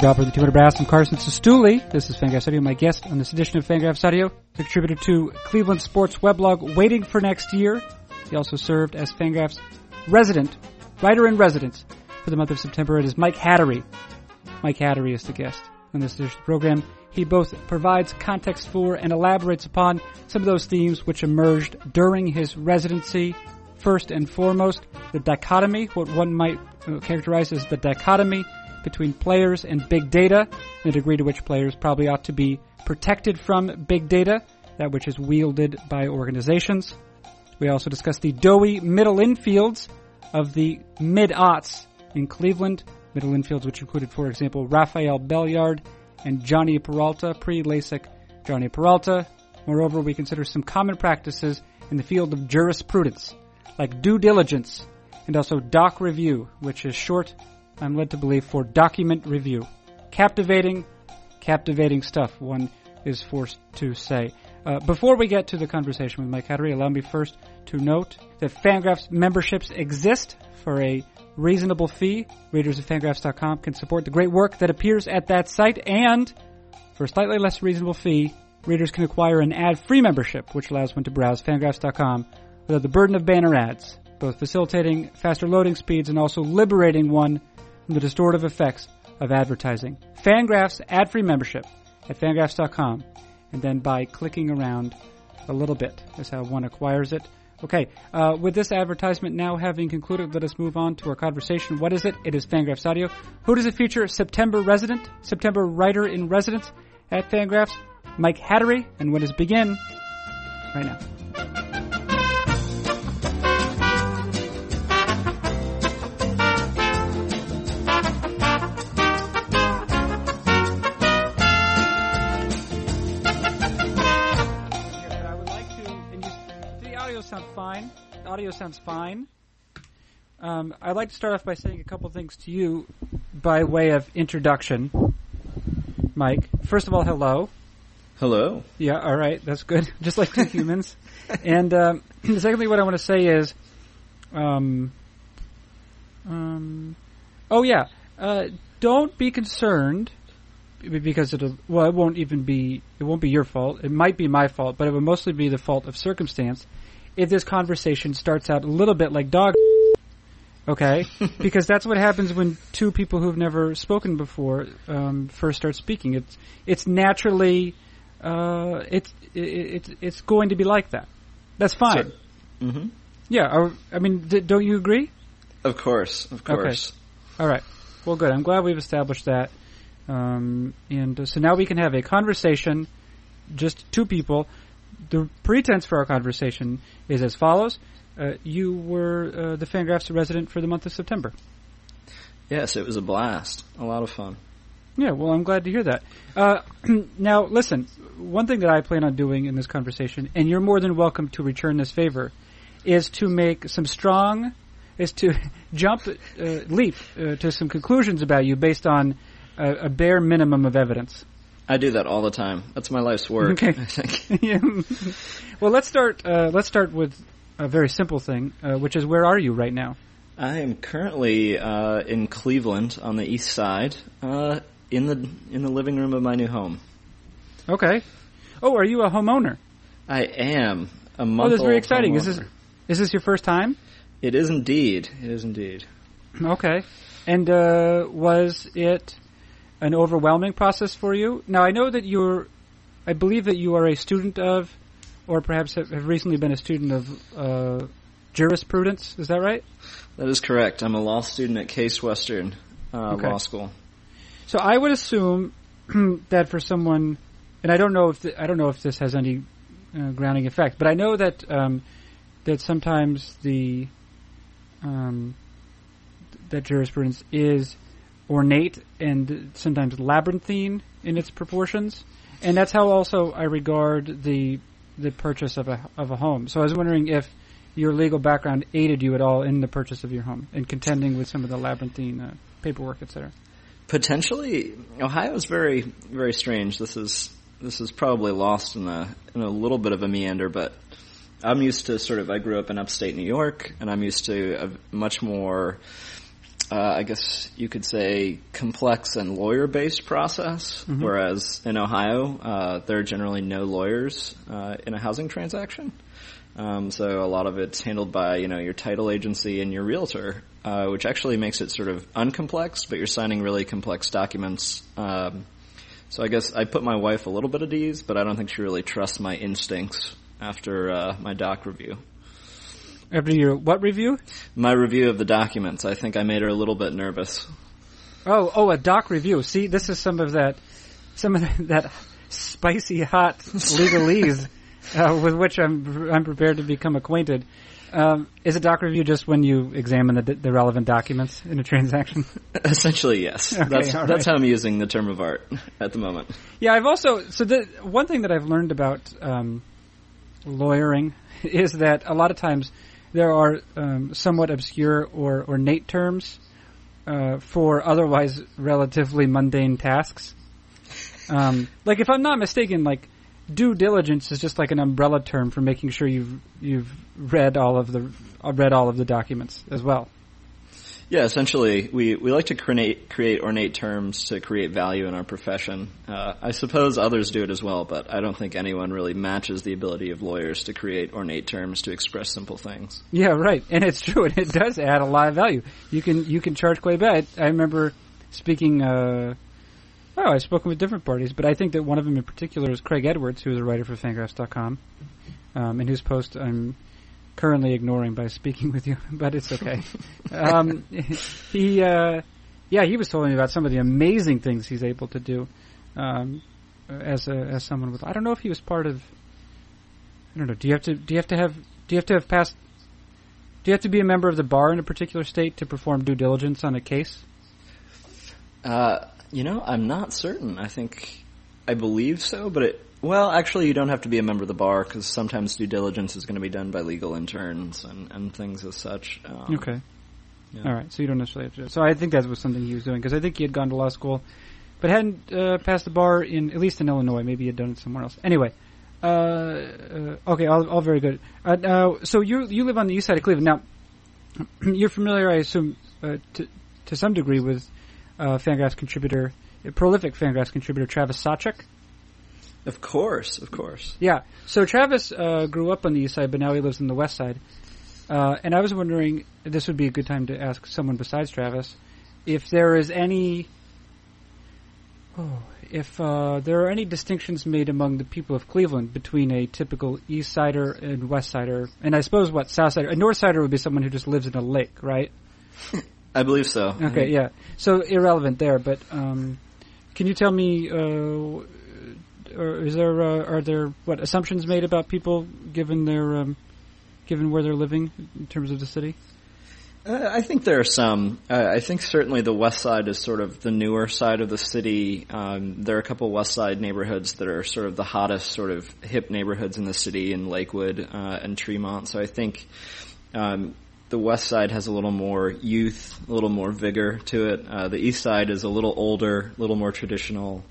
Bob for the 200 Brass, I'm Carson Cistulli. This is Fangraphs Audio. My guest on this edition of Fangraphs Audio, contributor to Cleveland Sports Weblog, waiting for next year. He also served as Fangraphs resident, writer in residence for the month of September. It is Mike Hattery. Mike Hattery is the guest on this edition of the program. He both provides context for and elaborates upon some of those themes which emerged during his residency. First and foremost, the dichotomy, what one might uh, characterize as the dichotomy between players and big data, and the degree to which players probably ought to be protected from big data, that which is wielded by organizations. We also discussed the doughy middle infields of the mid-aughts in Cleveland, middle infields which included, for example, Rafael Belliard and Jhonny Peralta, pre-LASIK Jhonny Peralta. Moreover, we consider some common practices in the field of jurisprudence, like due diligence, and also doc review, which is short I'm led to believe, for document review. Captivating, captivating stuff, one is forced to say. Uh, before we get to the conversation with Mike Hattery, allow me first to note that Fangraphs memberships exist for a reasonable fee. Readers of Fangraphs.com can support the great work that appears at that site, and for a slightly less reasonable fee, readers can acquire an ad-free membership, which allows one to browse Fangraphs.com without the burden of banner ads, both facilitating faster loading speeds and also liberating one from the distortive effects of advertising. Fangraphs ad-free membership at fangraphs.com and then by clicking around a little bit is how one acquires it. Okay, uh, with this advertisement now having concluded, let us move on to our conversation. What is it? It is Fangraphs Audio. Who does it feature? September resident, September writer in residence at Fangraphs, Mike Hattery, and what is begin right now. Audio sounds fine. Um, I'd like to start off by saying a couple things to you by way of introduction, Mike. First of all, hello. Hello. Yeah, all right, that's good. Just like two humans. and um, secondly, what I want to say is, um, um, oh yeah, uh, don't be concerned because it'll well, it won't even be it won't be your fault. It might be my fault, but it will mostly be the fault of circumstance if this conversation starts out a little bit like dog okay? Because that's what happens when two people who've never spoken before um, first start speaking. It's it's naturally uh, it's it's it's going to be like that. That's fine. mm-hmm. yeah or, i mean d- don't you agree? Of course of course. Okay. all right. Well good. I'm glad we've established that. Um, and uh, so now we can have a conversation just two people the pretense for our conversation is as follows. Uh, you were uh, the Fangraphs resident for the month of September. Yes, it was a blast. A lot of fun. Yeah, well, I'm glad to hear that. Uh, now, listen, one thing that I plan on doing in this conversation, and you're more than welcome to return this favor, is to make some strong, is to jump, uh, leap uh, to some conclusions about you based on a, a bare minimum of evidence. I do that all the time. That's my life's work. Okay. I think. yeah. Well, let's start. Uh, let's start with a very simple thing, uh, which is where are you right now? I am currently uh, in Cleveland on the east side, uh, in the in the living room of my new home. Okay. Oh, are you a homeowner? I am a month. Oh, that's very exciting. Homeowner. Is this is this your first time? It is indeed. It is indeed. Okay. And uh, was it an overwhelming process for you? Now, I know that you're, I believe that you are a student of, or perhaps have recently been a student of uh, jurisprudence. Is that right? That is correct. I'm a law student at Case Western uh, Okay. Law School. So I would assume that for someone, and I don't know if th- I don't know if this has any uh, grounding effect, but I know that um, that sometimes the um, that jurisprudence is ornate and sometimes labyrinthine in its proportions, and that's how also I regard the the purchase of a of a home. So I was wondering if your legal background aided you at all in the purchase of your home and contending with some of the labyrinthine uh, paperwork, etc. Potentially, Ohio is very very strange. This is this is probably lost in a in a little bit of a meander, but I'm used to sort of. I grew up in upstate New York, and I'm used to a much more uh, I guess you could say, complex and lawyer-based process. Whereas in Ohio, uh, there are generally no lawyers uh, in a housing transaction. Um, so a lot of it's handled by you know your title agency and your realtor, uh, which actually makes it sort of uncomplex, but you're signing really complex documents. Um, so I guess I put my wife a little bit at ease, but I don't think she really trusts my instincts after uh, my doc review. After your what review? My review of the documents, I think I made her a little bit nervous. Oh, oh, a doc review. See, this is some of that, some of that spicy hot legalese uh, with which I'm I'm prepared to become acquainted. Um, is a doc review just when you examine the, the relevant documents in a transaction? Essentially, yes. Okay, that's right. how I'm using the term of art at the moment. Yeah, I've also so the one thing that I've learned about um, lawyering is that a lot of times there are um, somewhat obscure or ornate terms uh, for otherwise relatively mundane tasks. Um, like if I'm not mistaken, like due diligence is just like an umbrella term for making sure you've you've read all of the read all of the documents as well. Yeah, essentially, we, we like to create, create ornate terms to create value in our profession. Uh, I suppose others do it as well, but I don't think anyone really matches the ability of lawyers to create ornate terms to express simple things. Yeah, right. And it's true, and it does add a lot of value. You can you can charge quite a bit. I remember speaking. Uh, oh, I've spoken with different parties, but I think that one of them in particular is Craig Edwards, who is a writer for Fangraphs.com, um, and whose post I'm currently ignoring by speaking with you, but it's okay. um, he, uh, yeah, he was telling me about some of the amazing things he's able to do um, as a, as someone with. I don't know if he was part of. I don't know. Do you have to? Do you have to have? Do you have to have passed do you have to be a member of the bar in a particular state to perform due diligence on a case? Uh, you know, I'm not certain. I think, I believe so, but it, well, actually you don't have to be a member of the bar because sometimes due diligence is going to be done by legal interns and, and things as such. Um, Okay. yeah. All right. So you don't necessarily have to. So I think that was something he was doing because I think he had gone to law school, but hadn't uh, passed the bar in at least in Illinois. Maybe he had done it somewhere else. Anyway. Uh, uh, okay, all, all very good. Uh, so you you live on the east side of Cleveland. Now, you're familiar, I assume, uh, to to some degree with uh, Fangraphs contributor, prolific Fangraphs contributor Travis Sawchik. Of course, of course. Yeah. So Travis uh, grew up on the east side, but now he lives on the west side. Uh, and I was wondering, this would be a good time to ask someone besides Travis, if there is any, oh, if uh, there are any distinctions made among the people of Cleveland between a typical east sider and west sider, and I suppose what south sider, a north sider would be someone who just lives in a lake, right? I believe so. Okay, yeah. So irrelevant there, but um, can you tell me, uh, or is there uh, are there what assumptions made about people given their um, given where they're living in terms of the city? Uh, I think there are some. Uh, I think certainly the west side is sort of the newer side of the city. Um, there are a couple west side neighborhoods that are sort of the hottest, sort of hip neighborhoods in the city, in Lakewood uh, and Tremont. So I think um, the west side has a little more youth, a little more vigor to it. Uh, the east side is a little older, a little more traditional.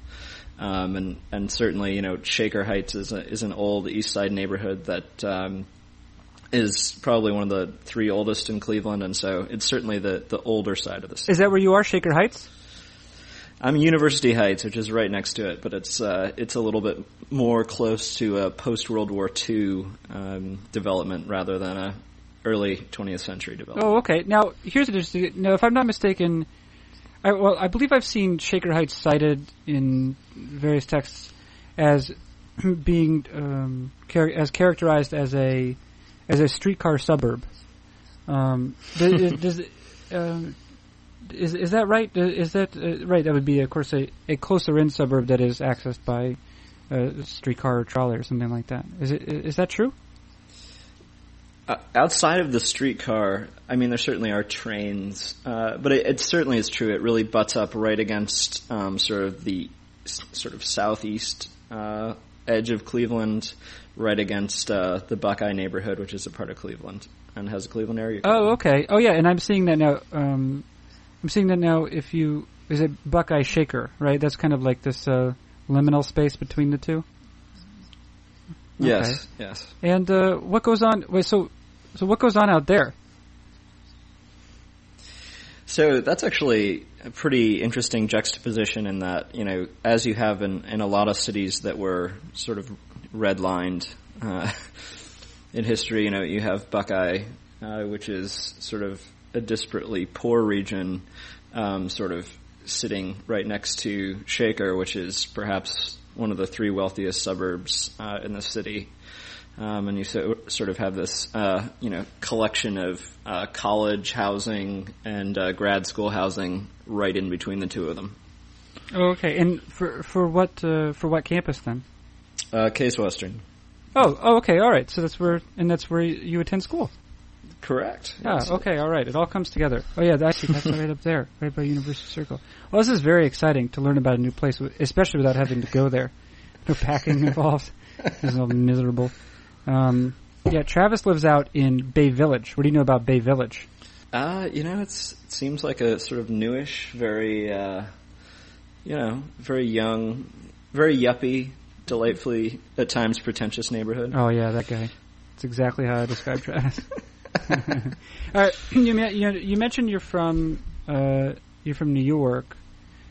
Um, and, and certainly, you know, Shaker Heights is, a, is an old east side neighborhood that um, is probably one of the three oldest in Cleveland, and so it's certainly the, the older side of the city. Is that where you are, Shaker Heights? I'm University Heights, which is right next to it, but it's uh, it's a little bit more close to a post World War II um, development rather than a early 20th century development. Oh, okay. Now here's interesting. Now, if I'm not mistaken, I, well, I believe I've seen Shaker Heights cited in various texts as being um, char- as characterized as a as a streetcar suburb. Um, does, does um, is is that right? Is that uh, right? That would be, of course, a, a closer in suburb that is accessed by a streetcar or trolley or something like that. Is it is that true? Uh, outside of the streetcar, I mean, there certainly are trains, uh, but it, it certainly is true. It really butts up right against um, sort of the sort of southeast uh, edge of Cleveland, right against uh, the Buckeye neighborhood, which is a part of Cleveland and has a Cleveland area. Oh, okay. Oh, yeah, and I'm seeing that now. Um, I'm seeing that now. If you is it Buckeye Shaker, right? That's kind of like this uh, liminal space between the two. Yes, yes. And uh, what goes on? Wait, so so what goes on out there? So that's actually a pretty interesting juxtaposition in that, you know, as you have in, in a lot of cities that were sort of redlined uh, in history, you know, you have Buckeye, uh, which is sort of a disparately poor region, um, sort of sitting right next to Shaker, which is perhaps one of the three wealthiest suburbs uh, in the city. Um, and you so, sort of have this, uh, you know, collection of uh, college housing and uh, grad school housing right in between the two of them. Oh, okay. And for for what uh, for what campus then? Uh, Case Western. Oh, oh, okay, all right. So that's where and that's where you attend school. Correct. Ah, Yes. okay, all right. It all comes together. Oh yeah, that's that's right up there, right by University Circle. Well, this is very exciting to learn about a new place, especially without having to go there. No packing involved. This is all miserable. Um, yeah, Travis lives out in Bay Village. What do you know about Bay Village? Uh, you know, it's, it seems like a sort of newish, very, uh, you know, very young, very yuppie, delightfully, at times pretentious neighborhood. Oh yeah, that guy. That's exactly how I describe Travis. all right, you, you you mentioned you're from uh, you're from New York,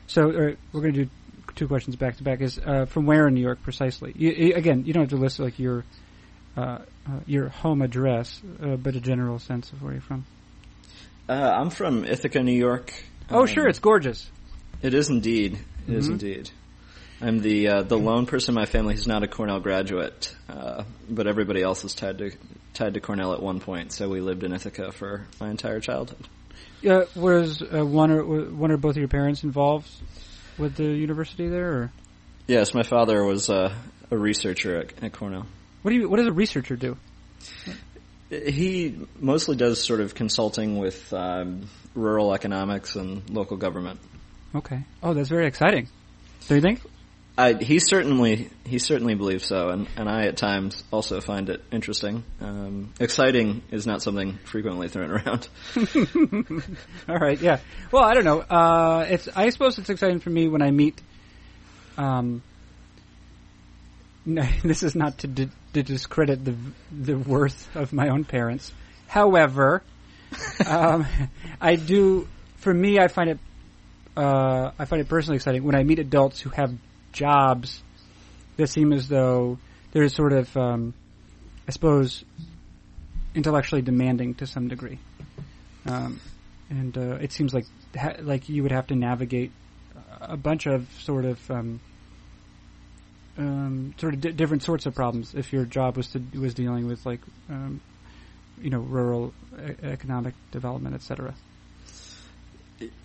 so right, we're going to do two questions back to back. Is uh, from where in New York precisely? You, you- again, you don't have to list like your uh, uh, your home address, uh, but a general sense of where you're from. Uh, I'm from Ithaca, New York. Oh, Um, sure, it's gorgeous. It is indeed. It is Mhm. indeed. I'm the uh, the lone person in my family who's not a Cornell graduate, uh, but everybody else is tied to tied to Cornell at one point. So we lived in Ithaca for my entire childhood. Uh, was uh, one or one or both of your parents involved with the university there, or Yes, my father was uh, a researcher at, at Cornell. what do you what does a researcher do? He mostly does sort of consulting with um, rural economics and local government. Okay. Oh, that's very exciting. Do you think? I, he certainly he certainly believes so, and, and I at times also find it interesting. Um, exciting is not something frequently thrown around. All right, yeah. Well, I don't know. Uh, it's I suppose it's exciting for me when I meet. Um, no, this is not to, to discredit the the worth of my own parents. However, um, I do. For me, I find it. Uh, I find it personally exciting when I meet adults who have jobs that seem as though they're sort of, um, I suppose, intellectually demanding to some degree. Um, and uh, it seems like ha- like you would have to navigate a bunch of sort of um, um, sort of di- different sorts of problems if your job was to was dealing with like um, you know rural e- economic development, etc.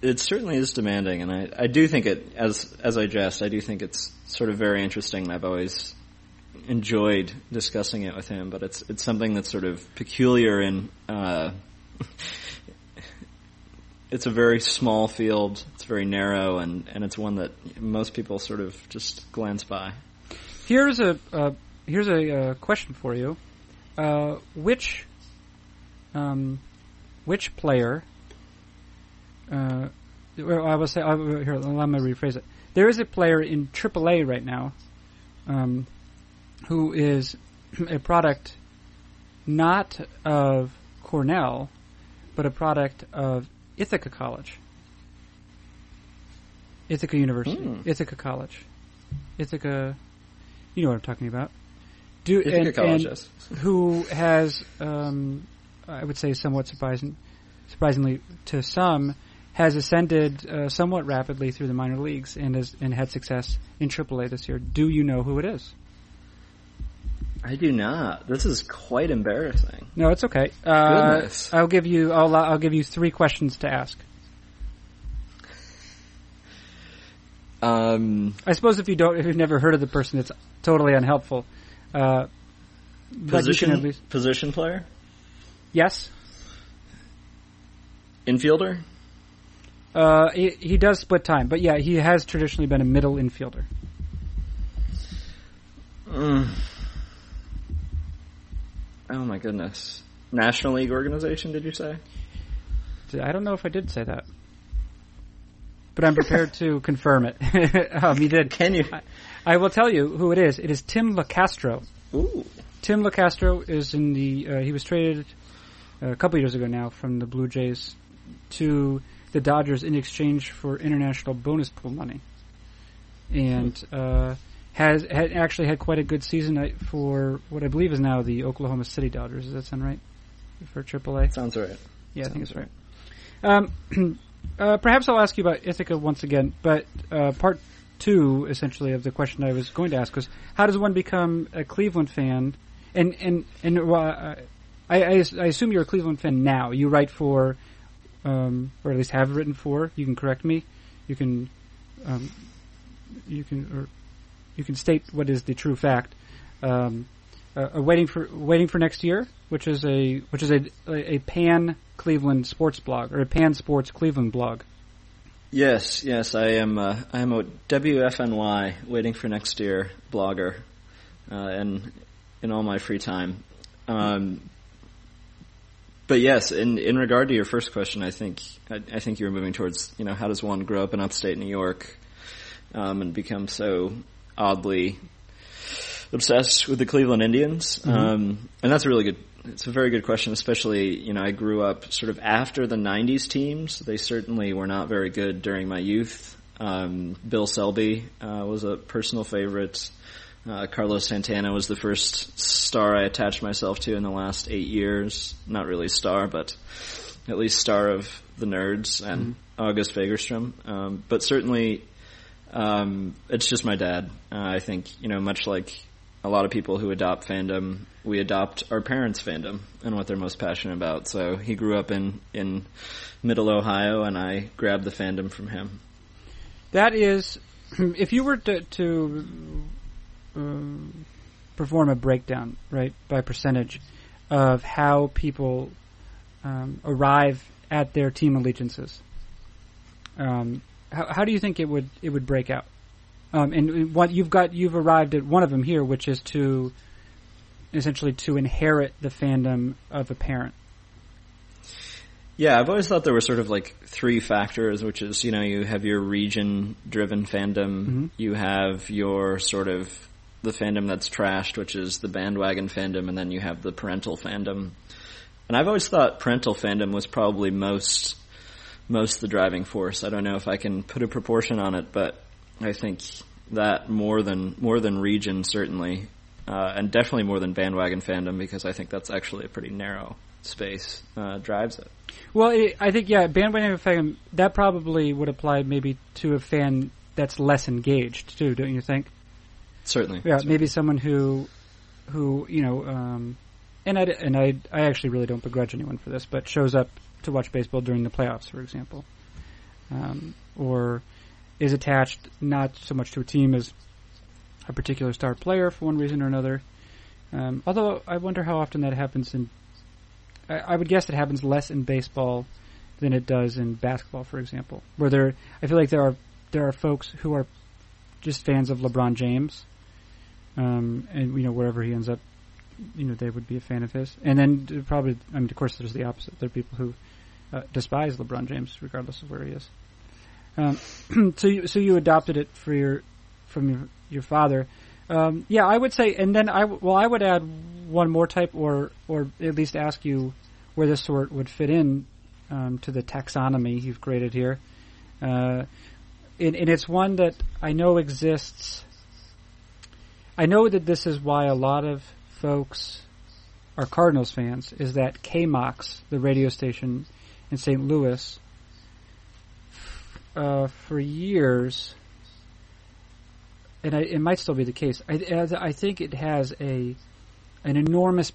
It certainly is demanding, and I, I do think it as as I jest, I do think it's sort of very interesting. I've always enjoyed discussing it with him, but it's it's something that's sort of peculiar in. Uh, it's a very small field. It's very narrow, and and it's one that most people sort of just glance by. Here's a uh, here's a uh, question for you: uh, which um, which player? Uh, well, I will say I will, here. Allow me rephrase it. There is a player in AAA right now, um, who is a product not of Cornell, but a product of Ithaca College, Ithaca University, Hmm. Ithaca College, Ithaca. You know what I'm talking about. Do Ithaca and, College, and yes. who has, um, I would say, somewhat surprising, surprisingly to some, has ascended uh, somewhat rapidly through the minor leagues and has and had success in AAA this year. Do you know who it is? I do not. This is quite embarrassing. No, it's okay. Uh, Goodness. I'll give you. I'll, I'll give you three questions to ask. Um, I suppose if you don't, if you've never heard of the person, it's totally unhelpful. Uh, but you can at position least position player, yes. infielder. Uh, he, he does split time, but yeah, he has traditionally been a middle infielder. Mm. Oh my goodness. National League organization, did you say? I don't know if I did say that, but I'm prepared to confirm it. um, you did. Can you? I will tell you who it is. It is Tim Locastro. Ooh. Tim Locastro is in the. Uh, he was traded a couple years ago now from the Blue Jays to the Dodgers in exchange for international bonus pool money, and uh, has had actually had quite a good season uh, for what I believe is now the Oklahoma City Dodgers. Does that sound right for AAA? Sounds right. Yeah, Sounds I think it's right. Um, uh, perhaps I'll ask you about Ithaca once again, but uh, part two, essentially, of the question I was going to ask was, how does one become a Cleveland fan? And and and well, uh, I, I, I assume you're a Cleveland fan now. You write for, um, or at least have written for. You can correct me. You can, um, you can, or you can state what is the true fact. Um, uh, waiting for waiting for next year, which is a which is a a pan Cleveland sports blog or a pan sports Cleveland blog. Yes, yes, I am. Uh, I am a WFNY waiting for next year blogger, uh, and in all my free time. Um, but yes, in in regard to your first question, I think I, I, think you were moving towards you know how does one grow up in upstate New York um, and become so oddly obsessed with the Cleveland Indians, mm-hmm. um, and that's a really good. It's a very good question, especially you know I grew up sort of after the '90s teams. They certainly were not very good during my youth. Um, Bill Selby uh, was a personal favorite. Uh, Carlos Santana was the first star I attached myself to in the last eight years. Not really star, but at least star of the nerds and mm-hmm. August Fagerstrom. Um, but certainly, um, it's just my dad. Uh, I think you know, much like a lot of people who adopt fandom, we adopt our parents' fandom and what they're most passionate about. So he grew up in in Middle Ohio, and I grabbed the fandom from him. That is, if you were to, to um, perform a breakdown, right, by percentage of how people um, arrive at their team allegiances. Um, how, how, do you think it would it would break out? Um, and what you've got, you've arrived at one of them here, which is to essentially to inherit the fandom of a parent. Yeah, I've always thought there were sort of like three factors, which is you know you have your region driven fandom, mm-hmm. you have your sort of the fandom that's trashed, which is the bandwagon fandom, and then you have the parental fandom. And I've always thought parental fandom was probably most most the driving force. I don't know if I can put a proportion on it, but I think that more than more than region certainly, uh, and definitely more than bandwagon fandom because I think that's actually a pretty narrow space uh, drives it. Well, it, I think yeah, bandwagon fandom that probably would apply maybe to a fan that's less engaged too, don't you think? Certainly. Yeah, certainly. maybe someone who, who you know, um, and I and I I actually really don't begrudge anyone for this, but shows up to watch baseball during the playoffs, for example, um, or is attached not so much to a team as a particular star player for one reason or another. Um, although I wonder how often that happens in. I, I would guess it happens less in baseball than it does in basketball, for example, where there. I feel like there are there are folks who are just fans of LeBron James um, and you know wherever he ends up, you know they would be a fan of his. And then probably, I mean, of course, there's the opposite. There are people who uh, despise LeBron James regardless of where he is. Um, so you so you adopted it for your from your your father. Um, yeah, I would say, and then I well, I would add one more type, or or at least ask you where this sort would fit in um, to the taxonomy you've created here. Uh, and, and, it's one that I know exists I know that this is why a lot of folks are Cardinals fans, is that KMOX, the radio station in St. Louis, uh, for years, and I, it might still be the case. I, I think it has a an enormous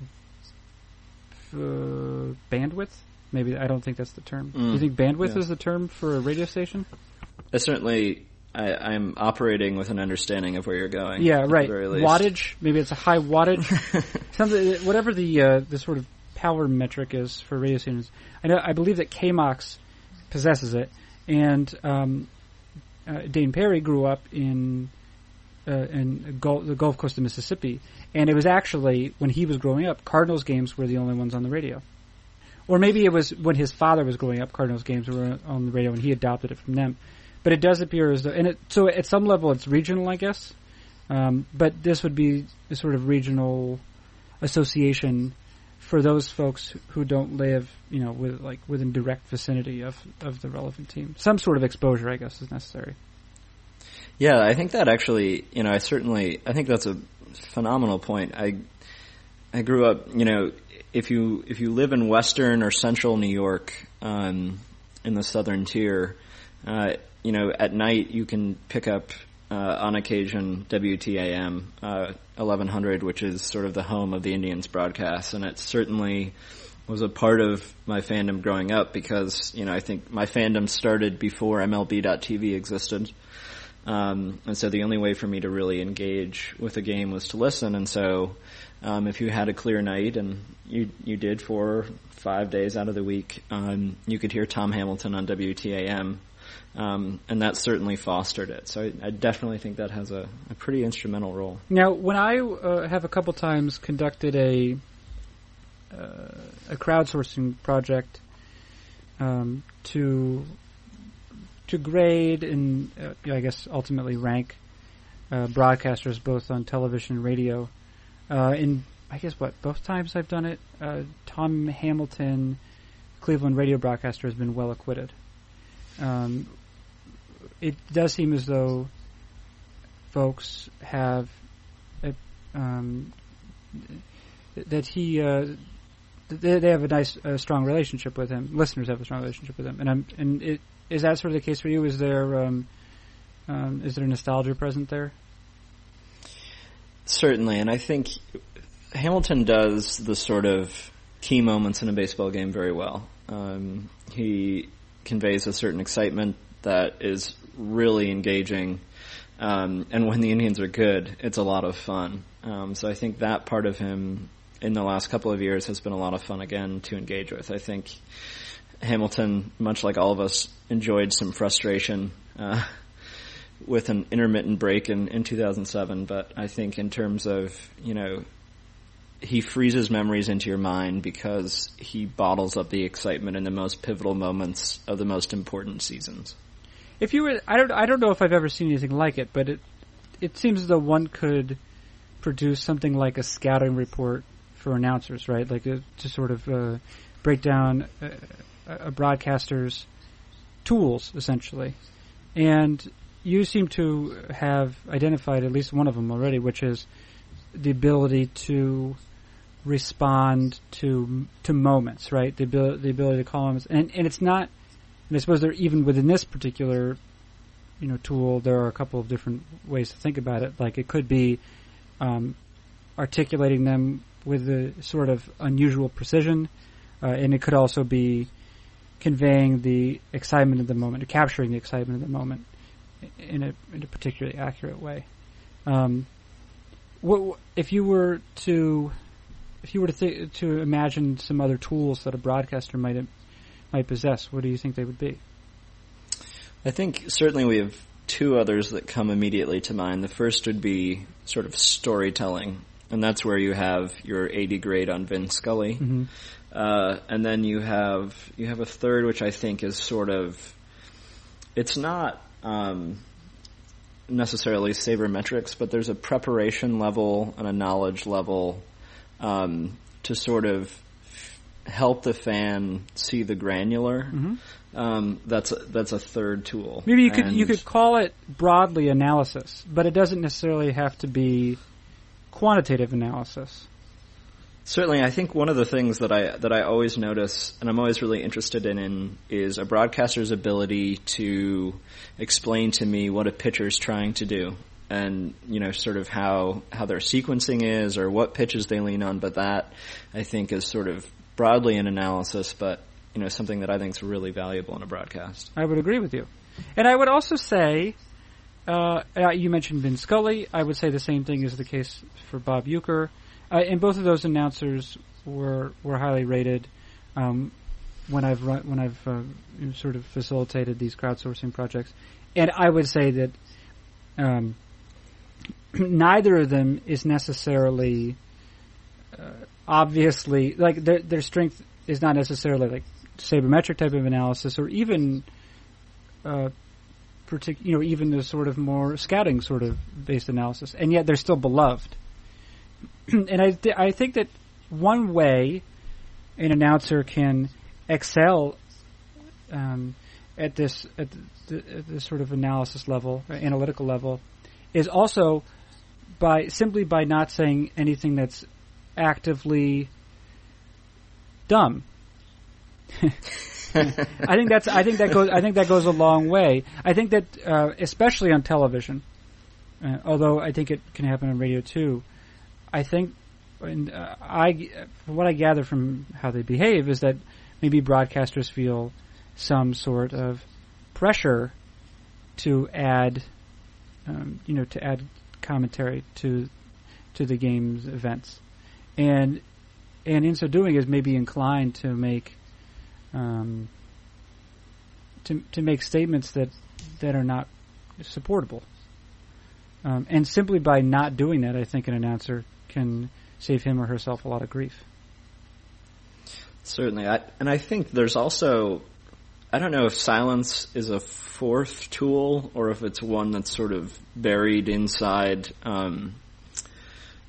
uh, bandwidth. Maybe I don't think that's the term. Mm, Do you mm. think bandwidth yeah. is the term for a radio station? It certainly I, am operating with an understanding of where you're going. Yeah, right. Wattage, maybe it's a high wattage, something, whatever the uh, the sort of power metric is for radio stations. I know, I believe that KMOX possesses it, and um, uh, Dayn Perry grew up in uh, in Gulf, the Gulf Coast of Mississippi, and it was actually when he was growing up, Cardinals games were the only ones on the radio. Or maybe it was when his father was growing up, Cardinals games were on the radio, and he adopted it from them. But it does appear as though, and it, so at some level it's regional, I guess. Um, but this would be a sort of regional association for those folks who don't live, you know, with like within direct vicinity of of the relevant team. Some sort of exposure, I guess, is necessary. Yeah, I think that actually, you know, I certainly, I think that's a phenomenal point. I, I grew up, you know, if you if you live in western or central New York, um, in the southern tier, uh, you know, at night you can pick up uh, on occasion WTAM uh, 1100, which is sort of the home of the Indians broadcast, and it certainly was a part of my fandom growing up because you know I think my fandom started before MLB.TV existed. Um, and so the only way for me to really engage with a game was to listen. And so, um, if you had a clear night and you you did for five days out of the week, um, you could hear Tom Hamilton on WTAM, um, and that certainly fostered it. So I, I definitely think that has a, a, pretty instrumental role. Now, when I uh, have a couple times conducted a uh, a crowdsourcing project um, to to grade and uh, I guess ultimately rank uh, broadcasters both on television and radio. Uh, in I guess what both times I've done it, uh, Tom Hamilton, Cleveland radio broadcaster, has been well acquitted. Um, it does seem as though folks have a, um, that he uh, they, they have a nice, uh, strong relationship with him. Listeners have a strong relationship with him, and I'm, and it, is that sort of the case for you? Is there um, um, is there nostalgia present there? Certainly, and I think Hamilton does the sort of key moments in a baseball game very well. Um, he conveys a certain excitement that is really engaging, um, and when the Indians are good, it's a lot of fun. Um, so I think that part of him in the last couple of years has been a lot of fun again to engage with. I think Hamilton, much like all of us, enjoyed some frustration uh, with an intermittent break in, in 2007. But I think in terms of you know, he freezes memories into your mind because he bottles up the excitement in the most pivotal moments of the most important seasons. If you were, I don't, I don't know if I've ever seen anything like it, but it, it seems as though one could produce something like a scouting report for announcers, right? Like a, uh, to sort of uh, break down uh, a broadcaster's tools essentially. And you seem to have identified at least one of them already, which is the ability to respond to to moments, right? The ability the ability to call moments, and and it's not. And I suppose there even within this particular, you know, tool, there are a couple of different ways to think about it. Like it could be um, articulating them with a sort of unusual precision, uh, and it could also be conveying the excitement of the moment, capturing the excitement of the moment in a in a particularly accurate way. Um, what, if you were to if you were to th- to imagine some other tools that a broadcaster might might possess, what do you think they would be? I think certainly we have two others that come immediately to mind. The first would be sort of storytelling, and that's where you have your 80 grade on Vin Scully. Mm-hmm. Uh, and then you have you have a third, which I think is sort of it's not um, necessarily sabermetrics, but there's a preparation level and a knowledge level um, to sort of help the fan see the granular. Mm-hmm. Um, that's a, that's a third tool. Maybe you could and you could call it broadly analysis, but it doesn't necessarily have to be quantitative analysis. Certainly, I think one of the things that I that I always notice, and I'm always really interested in, in, is a broadcaster's ability to explain to me what a pitcher is trying to do, and you know, sort of how how their sequencing is, or what pitches they lean on. But that I think is sort of broadly in analysis, but you know, something that I think is really valuable in a broadcast. I would agree with you, and I would also say. Uh, you mentioned Vin Scully. I would say the same thing is the case for Bob Uecker. Uh, and both of those announcers were were highly rated. Um, when I've run, when I've uh, sort of facilitated these crowdsourcing projects, and I would say that um, neither of them is necessarily uh, obviously like their their strength is not necessarily like sabermetric type of analysis or even uh, partic- you know even the sort of more scouting sort of based analysis, and yet they're still beloved. and I, th- I think that one way an announcer can excel um, at this at, the, at sort of analysis level, analytical level, is also by simply by not saying anything that's actively dumb. I think that's I think that goes I think that goes a long way. I think that uh, especially on television, uh, although I think it can happen on radio too. I think, and uh, I from what I gather from how they behave is that maybe broadcasters feel some sort of pressure to add, um, you know, to add commentary to to the game's events, and and in so doing is maybe inclined to make um, to to make statements that that are not supportable. Um, and simply by not doing that, I think an announcer can save him or herself a lot of grief. Certainly, I, and I think there's also I don't know if silence is a fourth tool or if it's one that's sort of buried inside um,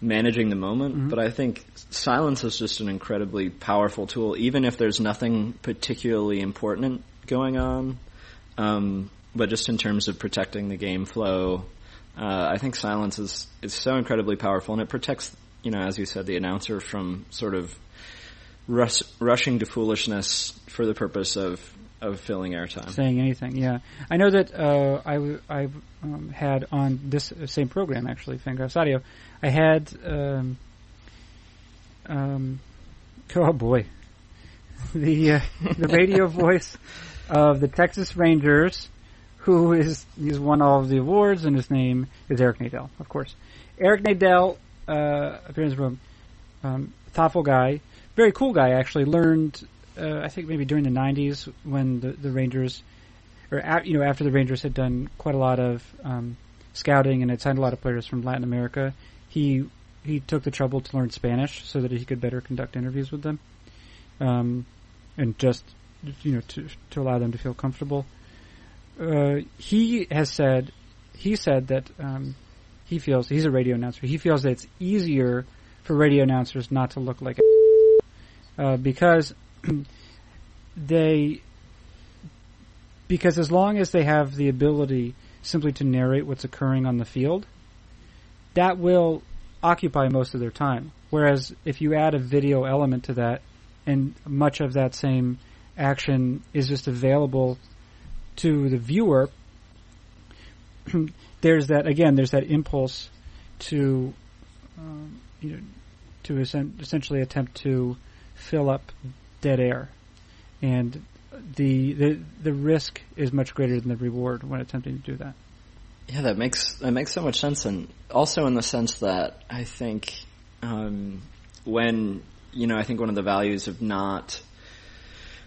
managing the moment. Mm-hmm. But I think silence is just an incredibly powerful tool, even if there's nothing particularly important going on. Um, but just in terms of protecting the game flow, uh, I think silence is is so incredibly powerful, and it protects, you know, as you said, the announcer from sort of rush, rushing to foolishness for the purpose of of filling airtime. Saying anything, yeah. I know that uh, I I um, had on this same program actually, Fangraphs Audio. I had um, um, oh boy, the uh, the radio voice of the Texas Rangers, who is he's won all of the awards, and his name is Eric Nadel, of course. Eric Nadel uh, appears from um, thoughtful guy, very cool guy. Actually, learned uh, I think maybe during the '90s when the the Rangers, or a, you know after the Rangers had done quite a lot of um, scouting and had signed a lot of players from Latin America, he he took the trouble to learn Spanish so that he could better conduct interviews with them, um, and just you know to to allow them to feel comfortable. Uh, he has said he said that um, he feels he's a radio announcer. He feels that it's easier for radio announcers not to look like uh, because they because as long as they have the ability simply to narrate what's occurring on the field, that will occupy most of their time. Whereas if you add a video element to that, and much of that same action is just available to the viewer, there's that again. There's that impulse to, um, you know, to essentially attempt to fill up dead air, and the the the risk is much greater than the reward when attempting to do that. Yeah, that makes that makes so much sense, and also in the sense that I think um, when you know I think one of the values of not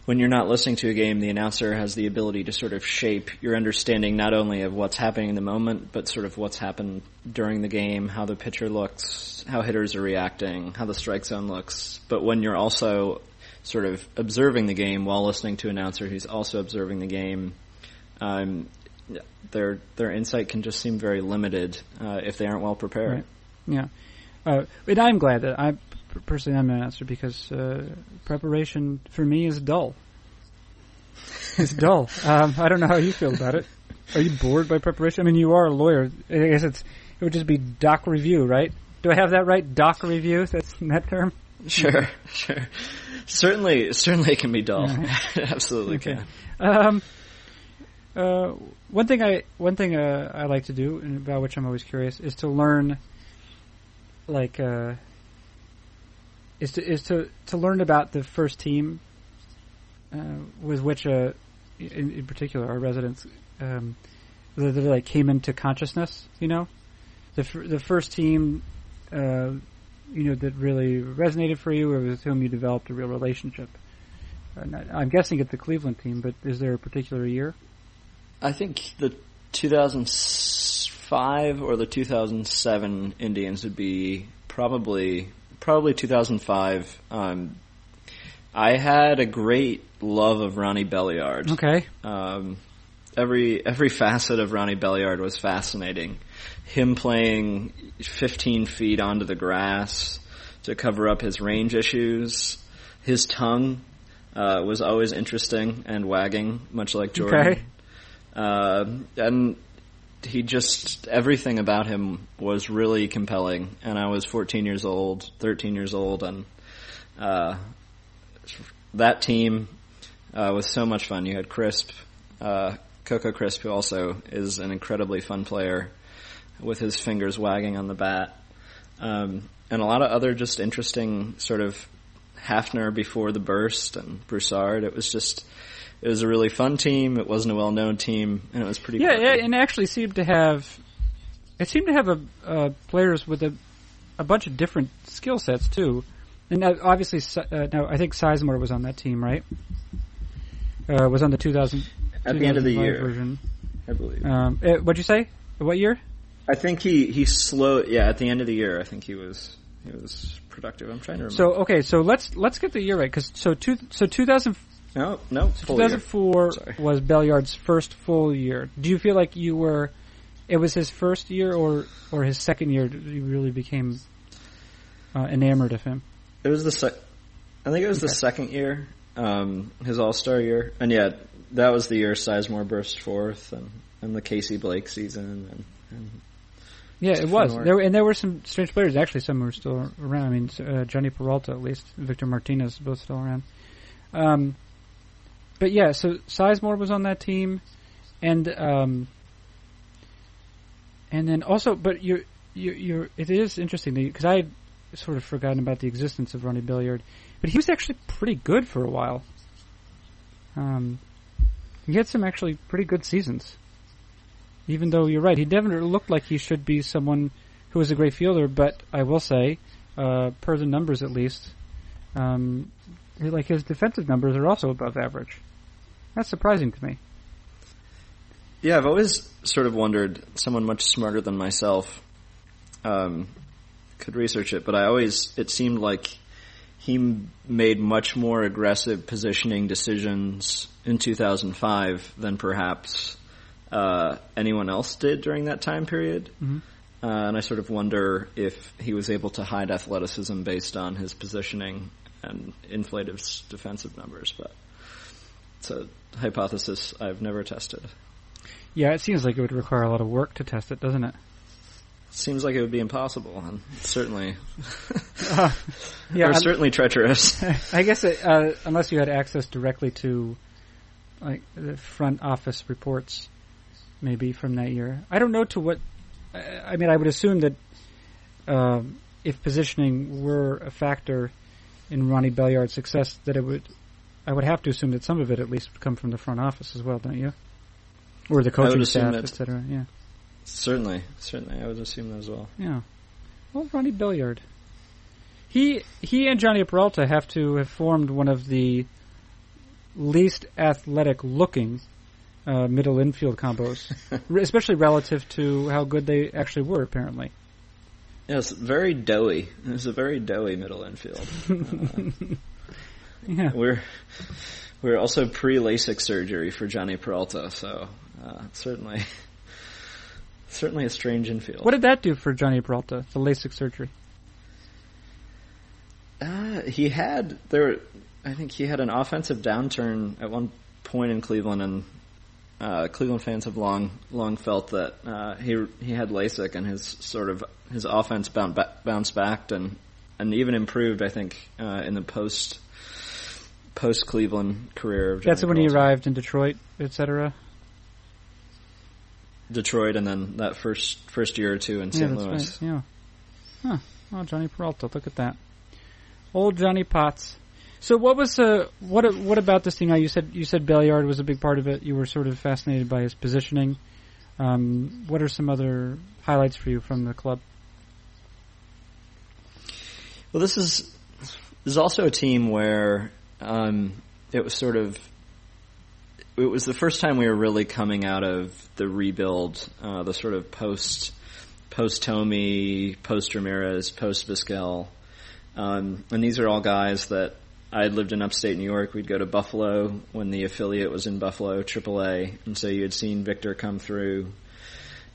when you're not listening to a game, the announcer has the ability to sort of shape your understanding not only of what's happening in the moment, but sort of what's happened during the game, how the pitcher looks, how hitters are reacting, how the strike zone looks. But when you're also sort of observing the game while listening to an announcer who's also observing the game, um, their their insight can just seem very limited uh, if they aren't well prepared. Right. Yeah, uh, and I'm glad that I personally I'm an announcer because uh, preparation for me is dull. It's dull. Um, I don't know how you feel about it. Are you bored by preparation? I mean, you are a lawyer. I guess it's it would just be doc review, right? Do I have that right? Doc review. That's that term. Sure, sure. Certainly, certainly it can be dull. Absolutely okay. can. Um, uh, one thing I one thing uh, I like to do, and about which I'm always curious, is to learn, like, uh, is to is to to learn about the first team uh, with which, uh, in, in, particular, our residents, um, that, that, like came into consciousness. You know, the f- the first team uh, you know that really resonated for you, or with whom you developed a real relationship? I'm guessing it's the Cleveland team, but is there a particular year? I think the 2005 or the 2007 Indians would be probably probably 2005. Um, I had a great love of Ronnie Belliard. Okay. Um, every every facet of Ronnie Belliard was fascinating him playing 15 feet onto the grass to cover up his range issues, his tongue uh, was always interesting and wagging, much like Jordan. Okay. Uh, and he just everything about him was really compelling. And I was 14 years old, 13 years old, and uh, that team uh, was so much fun. You had Crisp, uh, Coco Crisp, who also is an incredibly fun player with his fingers wagging on the bat. Um, and a lot of other just interesting sort of Hafner before the burst and Broussard. It was just, it was a really fun team. It wasn't a well known team, and it was pretty. Yeah, quirky. and it actually seemed to have, it seemed to have a uh, players with a a bunch of different skill sets too. And obviously, uh, now I think Sizemore was on that team, right? Uh, was on the 2000 At the end of the year. version. I believe. Um, uh, what'd you say? What year? I think he he slowed. Yeah, at the end of the year, I think he was he was productive. I'm trying to remember. So okay, so let's let's get the year right because so two so 2000, no, no, full year. 2004 was Belliard's first full year. Do you feel like you were? It was his first year, or or his second year? that You really became uh, enamored of him. It was the sec- I think it was the second year, um, his All Star year, and yeah, that was the year Sizemore burst forth, and, and the Casey Blake season, and, and Yeah, it was. There were, and there were some strange players. Actually, some were still around. I mean, uh, Jhonny Peralta, at least, Victor Martinez, both still around. Um, but yeah, so Sizemore was on that team, and um, and then also, but you're you're, you're it is interesting because I had sort of forgotten about the existence of Ronnie Belliard, but he was actually pretty good for a while. Um, he had some actually pretty good seasons even though you're right, he never looked like he should be someone who was a great fielder. But I will say, uh, per the numbers at least, um, like his defensive numbers are also above average. That's surprising to me. Yeah, I've always sort of wondered. Someone much smarter than myself um, could research it, but I always it seemed like he made much more aggressive positioning decisions in 2005 than perhaps uh, anyone else did during that time period. Mhm. Uh, and I sort of wonder if he was able to hide athleticism based on his positioning and inflate his defensive numbers, but it's a hypothesis I've never tested. Yeah, it seems like it would require a lot of work to test it, doesn't it? Seems like it would be impossible, and certainly, Uh, yeah, or I'm- certainly treacherous. I guess it, uh, unless you had access directly to like the front office reports, maybe from that year. I don't know to what. I I mean, I would assume that um, if positioning were a factor in Ronnie Belliard's success, that it would. I would have to assume that some of it at least would come from the front office as well, don't you? Or the coaching staff, etc. Yeah, certainly, certainly, I would assume that as well. yeah. Well, Ronnie Belliard. He he and Jhonny Peralta have to have formed one of the least athletic looking uh, middle infield combos, especially relative to how good they actually were. Apparently, Yes, very doughy. It was a very doughy middle infield. yeah. We're we're also pre LASIK surgery for Jhonny Peralta, so uh, certainly certainly a strange infield. What did that do for Jhonny Peralta? The LASIK surgery. Uh, he had there. I think he had an offensive downturn at one point in Cleveland, and uh, Cleveland fans have long long felt that uh, he he had LASIK, and his sort of his offense bound, bounced back and and even improved. I think uh, in the post post Cleveland career. That's when he arrived in Detroit, etc. Detroit, and then that first first year or two in Yeah, St. Louis. right. Yeah. Huh. Oh, Jhonny Peralta. Look at that. Old Johnny Potts. So what was uh what what about this? Now you said you said Belliard was a big part of it. You were sort of fascinated by his positioning. Um, what are some other highlights for you from the club? Well, this is this is also a team where um, it was sort of it was the first time we were really coming out of the rebuild, uh, the sort of post post Thome, post Ramirez, post Vizquel, um, and these are all guys that I had lived in upstate New York. We'd go to Buffalo when the affiliate was in Buffalo, AAA, and so you had seen Victor come through,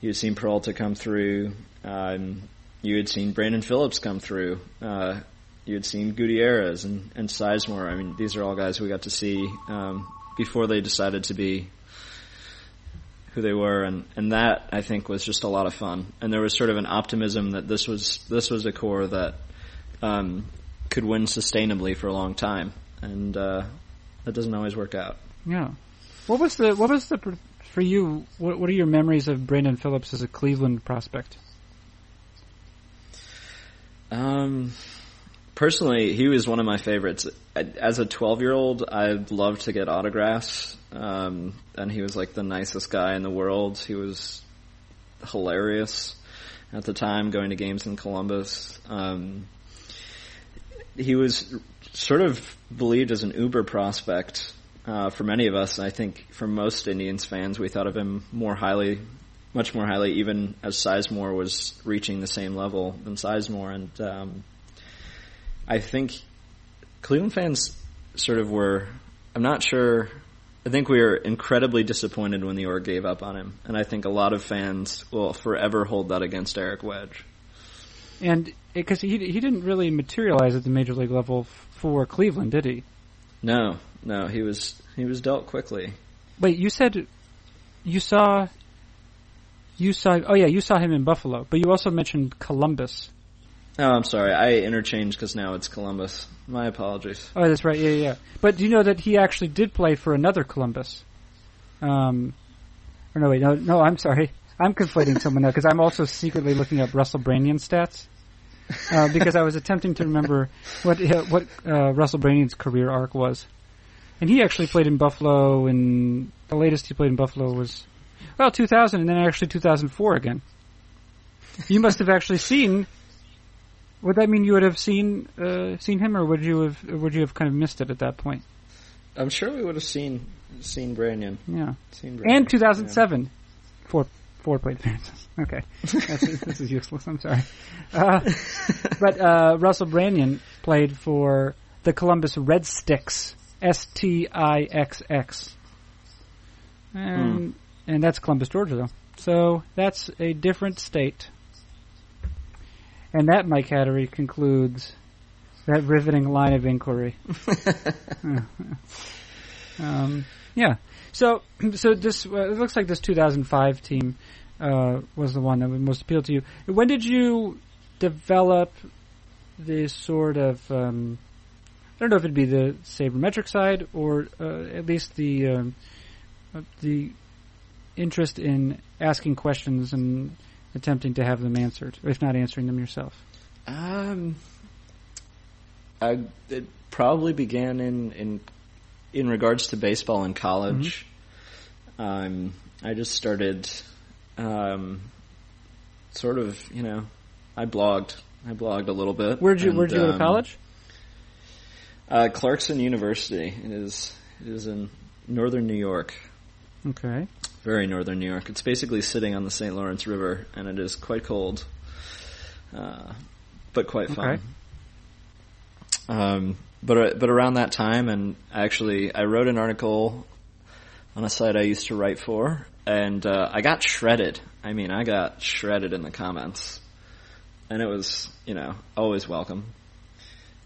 you had seen Peralta come through. Um, you had seen Brandon Phillips come through uh, you had seen Gutierrez and, and Sizemore. I mean, these are all guys we got to see um, before they decided to be who they were, and, and that I think was just a lot of fun. And there was sort of an optimism that this was this was a core that um, could win sustainably for a long time, and uh, that doesn't always work out. Yeah. What was the what was the for you? What, what are your memories of Brandon Phillips as a Cleveland prospect? Um, personally, he was one of my favorites. As a 12 year old, I loved to get autographs. Um, and he was like the nicest guy in the world. He was hilarious at the time going to games in Columbus. Um, he was sort of believed as an uber prospect uh, for many of us. I think for most Indians fans, we thought of him more highly, much more highly, even as Sizemore was reaching the same level than Sizemore. And um, I think Cleveland fans sort of were. I'm not sure. I think we were incredibly disappointed when the org gave up on him, and I think a lot of fans will forever hold that against Eric Wedge. And because he he didn't really materialize at the major league level for Cleveland, did he? No, no, he was he was dealt quickly. Wait, you said you saw you saw oh yeah, you saw him in Buffalo, but you also mentioned Columbus. Oh, I'm sorry. I interchanged because now it's Columbus. My apologies. Oh, that's right. Yeah, yeah. But do you know that he actually did play for another Columbus? Um, or no, wait, no, no. I'm sorry. I'm conflating someone now because I'm also secretly looking up Russell Branyan stats. Uh, because I was attempting to remember what uh, what uh, Russell Branyan's career arc was, and he actually played in Buffalo. And the latest he played in Buffalo was well 2000, and then actually 2004 again. You must have actually seen would that mean you would have seen uh, seen him, or would you have would you have kind of missed it at that point? I'm sure we would have seen seen Branyan. Yeah, seen and 2007, yeah. four four plate appearances. Okay, this is useless. I'm sorry, uh, but uh, Russell Branyan played for the Columbus Red Sticks, S T I X X, and mm. and that's Columbus, Georgia, though. So that's a different state. And that, Mike Hattery, concludes that riveting line of inquiry. um, yeah. So, so this uh, it looks like this 2005 team uh, was the one that would most appeal to you. When did you develop this sort of? Um, I don't know if it'd be the sabermetric side or uh, at least the um, uh, the interest in asking questions and attempting to have them answered, if not answering them yourself? Um, I, it probably began in in in regards to baseball in college. Mm-hmm. Um, I just started, um, sort of, you know, I blogged. I blogged a little bit. Where'd you and, Where'd you go to um, college? Uh, Clarkson University. It is it is in northern New York. Okay very northern New York. It's basically sitting on the St. Lawrence River, and it is quite cold, uh, but quite fun. Okay. Um, but uh, but around that time, and actually, I wrote an article on a site I used to write for, and uh, I got shredded. I mean, I got shredded in the comments, and it was you know always welcome.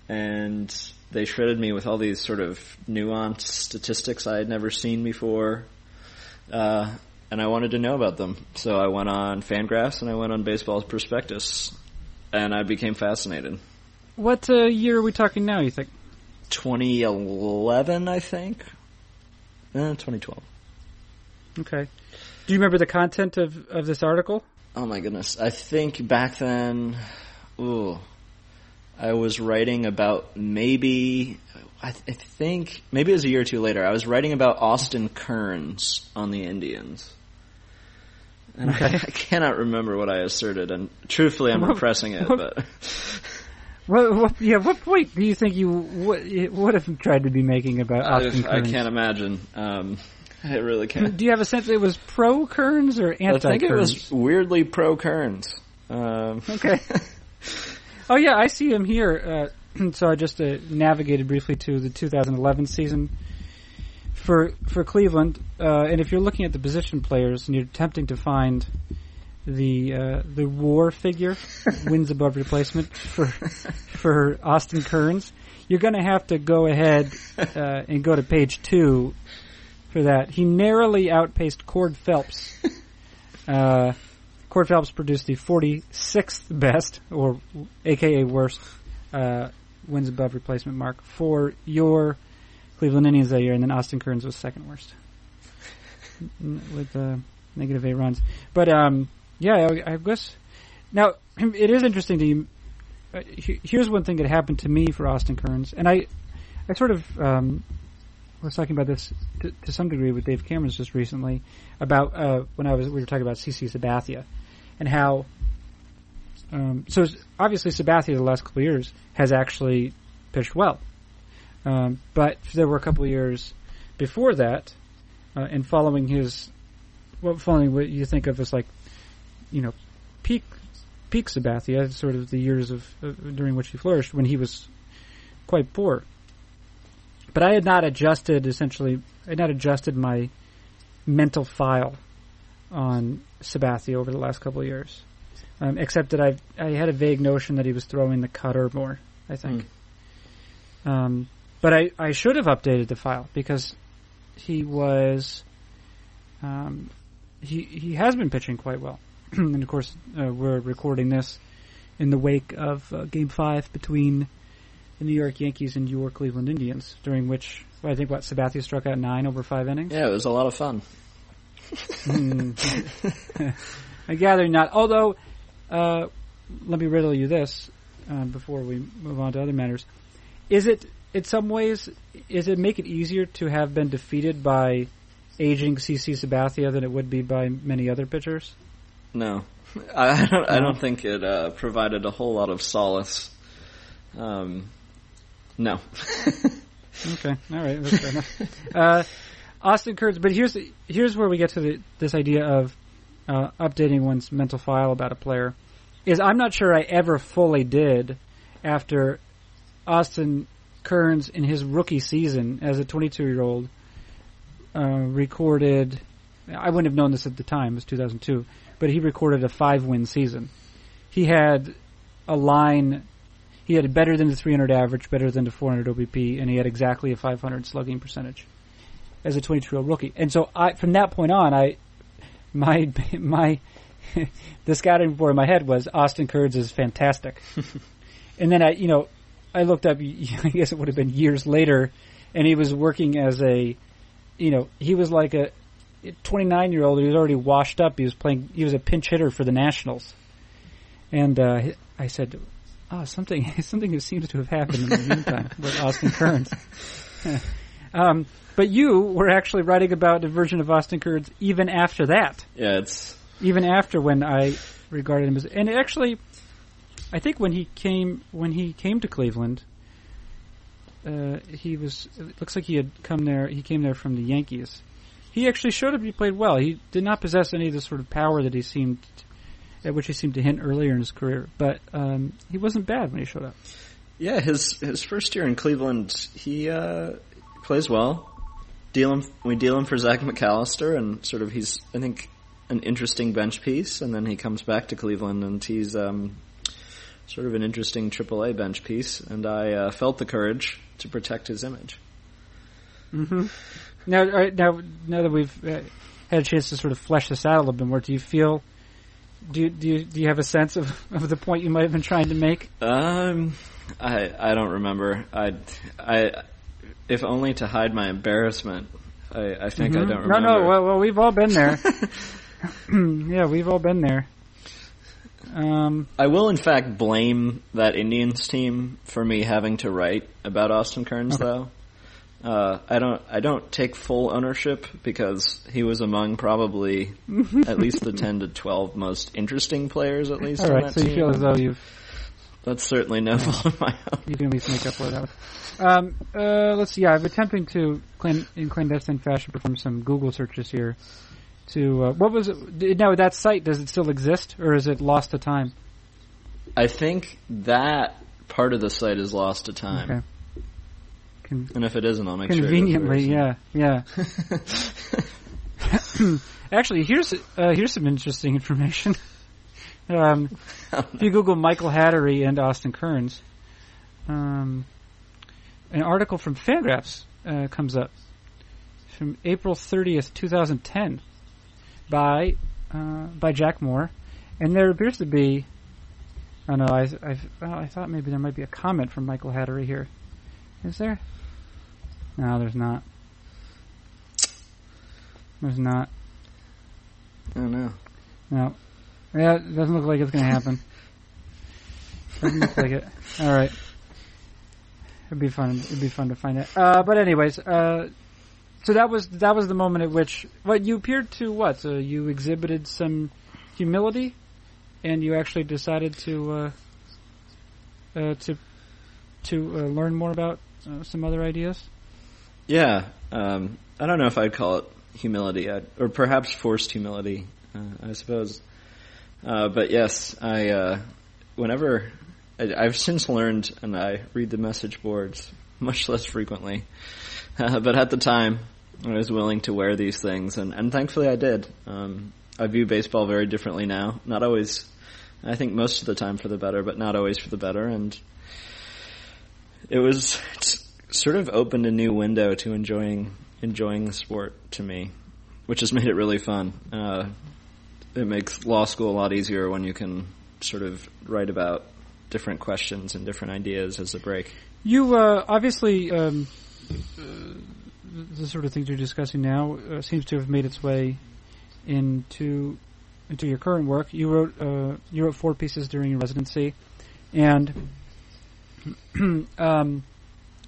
And they shredded me with all these sort of nuanced statistics I had never seen before uh, and I wanted to know about them. So I went on Fangraphs and I went on Baseball's Prospectus, and I became fascinated. What uh, year are we talking now? You think? 2011, I think. Eh, 2012. Okay. Do you remember the content of, of this article? Oh my goodness. I think back then, ooh, I was writing about maybe I, th- I, think maybe it was a year or two later. I was writing about Austin Kearns on the Indians, and okay. I, I, cannot remember what I asserted. And truthfully, I'm repressing it. But what, what, yeah, what point do you think you would, would have tried to be making about Austin I, I can't imagine. Um, I really can't. Do you have a sense it was pro Kearns or anti? I think it was weirdly pro Kearns. Um, okay. oh yeah, I see him here. Uh, so I just uh, navigated briefly to the 2011 season for for Cleveland. Uh, and if you're looking at the position players and you're attempting to find the uh, the war figure wins above replacement for for Austin Kearns. You're going to have to go ahead uh, and go to page two for that. He narrowly outpaced Cord Phelps. Uh, Cord Phelps produced the 46th best, or AKA worst, uh, wins above replacement mark for your Cleveland Indians that year, and then Austin Kearns was second worst with uh, negative eight runs. But um, yeah, I, guess now it is interesting to. Uh, here's one thing that happened to me for Austin Kearns, and I, I sort of um, was talking about this to, to, some degree with Dave Cameron's just recently about uh, when I was we were talking about CC Sabathia and how. Um, so obviously Sabathia the last couple years has actually pitched well, um, but there were a couple years before that, uh, and following his, well, following what you think of as like, you know, peak peak Sabathia, sort of the years of uh, during which he flourished when he was quite poor. But I had not adjusted essentially. I had not adjusted my mental file on Sabathia over the last couple of years, um, except that I I had a vague notion that he was throwing the cutter more. I think. Mm. Um, but I, I should have updated the file because he was um, he he has been pitching quite well, and of course uh, we're recording this in the wake of uh, Game Five between the New York Yankees and your Cleveland Indians, during which I think what Sabathia struck out nine over five innings. Yeah, it was a lot of fun. mm. I gather not. Although, uh, let me riddle you this uh, before we move on to other matters: Is it, in some ways, is it make it easier to have been defeated by aging CC Sabathia than it would be by many other pitchers? No, I don't. I don't think it uh, provided a whole lot of solace. Um, no. okay, all right, that's fair enough. Uh, Austin Kearns, but here's here's where we get to the, this idea of uh, updating one's mental file about a player. Is I'm not sure I ever fully did after Austin Kearns in his rookie season as a 22 year old uh, recorded. I wouldn't have known this at the time; it was 2002, but he recorded a five win season. He had a line he had better than the 300 average, better than the 400 OBP, and he had exactly a 500 slugging percentage as a 22 year old rookie. And so I, from that point on, I, my, my, the scouting report in my head was Austin Kearns is fantastic. and then I, you know, I looked up, I guess it would have been years later, and he was working as a, you know, he was like a 29 year old. He was already washed up. He was playing, he was a pinch hitter for the Nationals. And, uh, I said, oh, something something seems to have happened in the meantime with Austin Kearns. um, but you were actually writing about a version of Austin Kearns even after that. Yeah, it's even after when I regarded him as, and actually, I think when he came when he came to Cleveland, uh, he was. It looks like he had come there. He came there from the Yankees. He actually showed up. He played well. He did not possess any of the sort of power that he seemed at which he seemed to hint earlier in his career. But um, he wasn't bad when he showed up. Yeah, his his first year in Cleveland, he uh, plays well. Deal him, we deal him for Zach McAllister, and sort of he's I think an interesting bench piece, and then he comes back to Cleveland, and he's um, sort of an interesting AAA bench piece, and I uh, felt the courage to protect his image. Mm-hmm. Now, now, now that we've uh, had a chance to sort of flesh this out a little bit more, do you feel do you, do you, do you have a sense of, of the point you might have been trying to make? Um, I I don't remember. I I if only to hide my embarrassment. I, I think mm-hmm. I don't remember. No, no. Well, well we've all been there. yeah, we've all been there. Um, I will, in fact, blame that Indians team for me having to write about Austin Kearns, okay. though. Uh, I don't I don't take full ownership because he was among probably at least the ten to twelve most interesting players at least. All right, so team. you feel as though you've that's certainly no fault of my own. You can at least make up for that. Um, uh, let's see. Yeah, I'm attempting to in clandestine fashion perform some Google searches here. To uh, what was it? Now that site does it still exist or is it lost to time? I think that part of the site is lost to time. Okay. Con- and if it isn't, I'll make conveniently, sure. Conveniently, yeah, yeah. Actually, here's uh, here's some interesting information. Um, if you Google Michael Hattery and Austin Kearns, um, an article from Fangraphs uh, comes up from April 30th, 2010, by uh, by Jack Moore, and there appears to be. Oh no, I i well, I thought maybe there might be a comment from Michael Hattery here. Is there? No, there's not. There's not. Oh no. No. Yeah, it doesn't look like it's going to happen. doesn't look like it. All right. It'd be fun. It'd be fun to find it. Uh, but anyways, uh, so that was that was the moment at which what you appeared to what? So you exhibited some humility, and you actually decided to uh, uh, to to uh, learn more about uh, some other ideas. Yeah, um, I don't know if I'd call it humility, I'd, or perhaps forced humility. Uh, I suppose. Uh, but yes, I uh, whenever I, have since learned, and I read the message boards much less frequently. Uh, but at the time, I was willing to wear these things, and, and thankfully I did. Um, I view baseball very differently now. Not always, I think most of the time for the better, but not always for the better. And it was sort of opened a new window to enjoying enjoying the sport to me, which has made it really fun. Uh, it makes law school a lot easier when you can sort of write about different questions and different ideas as a break. You uh, obviously um, uh, the sort of things you're discussing now uh, seems to have made its way into into your current work. You wrote uh, you wrote four pieces during your residency, and um,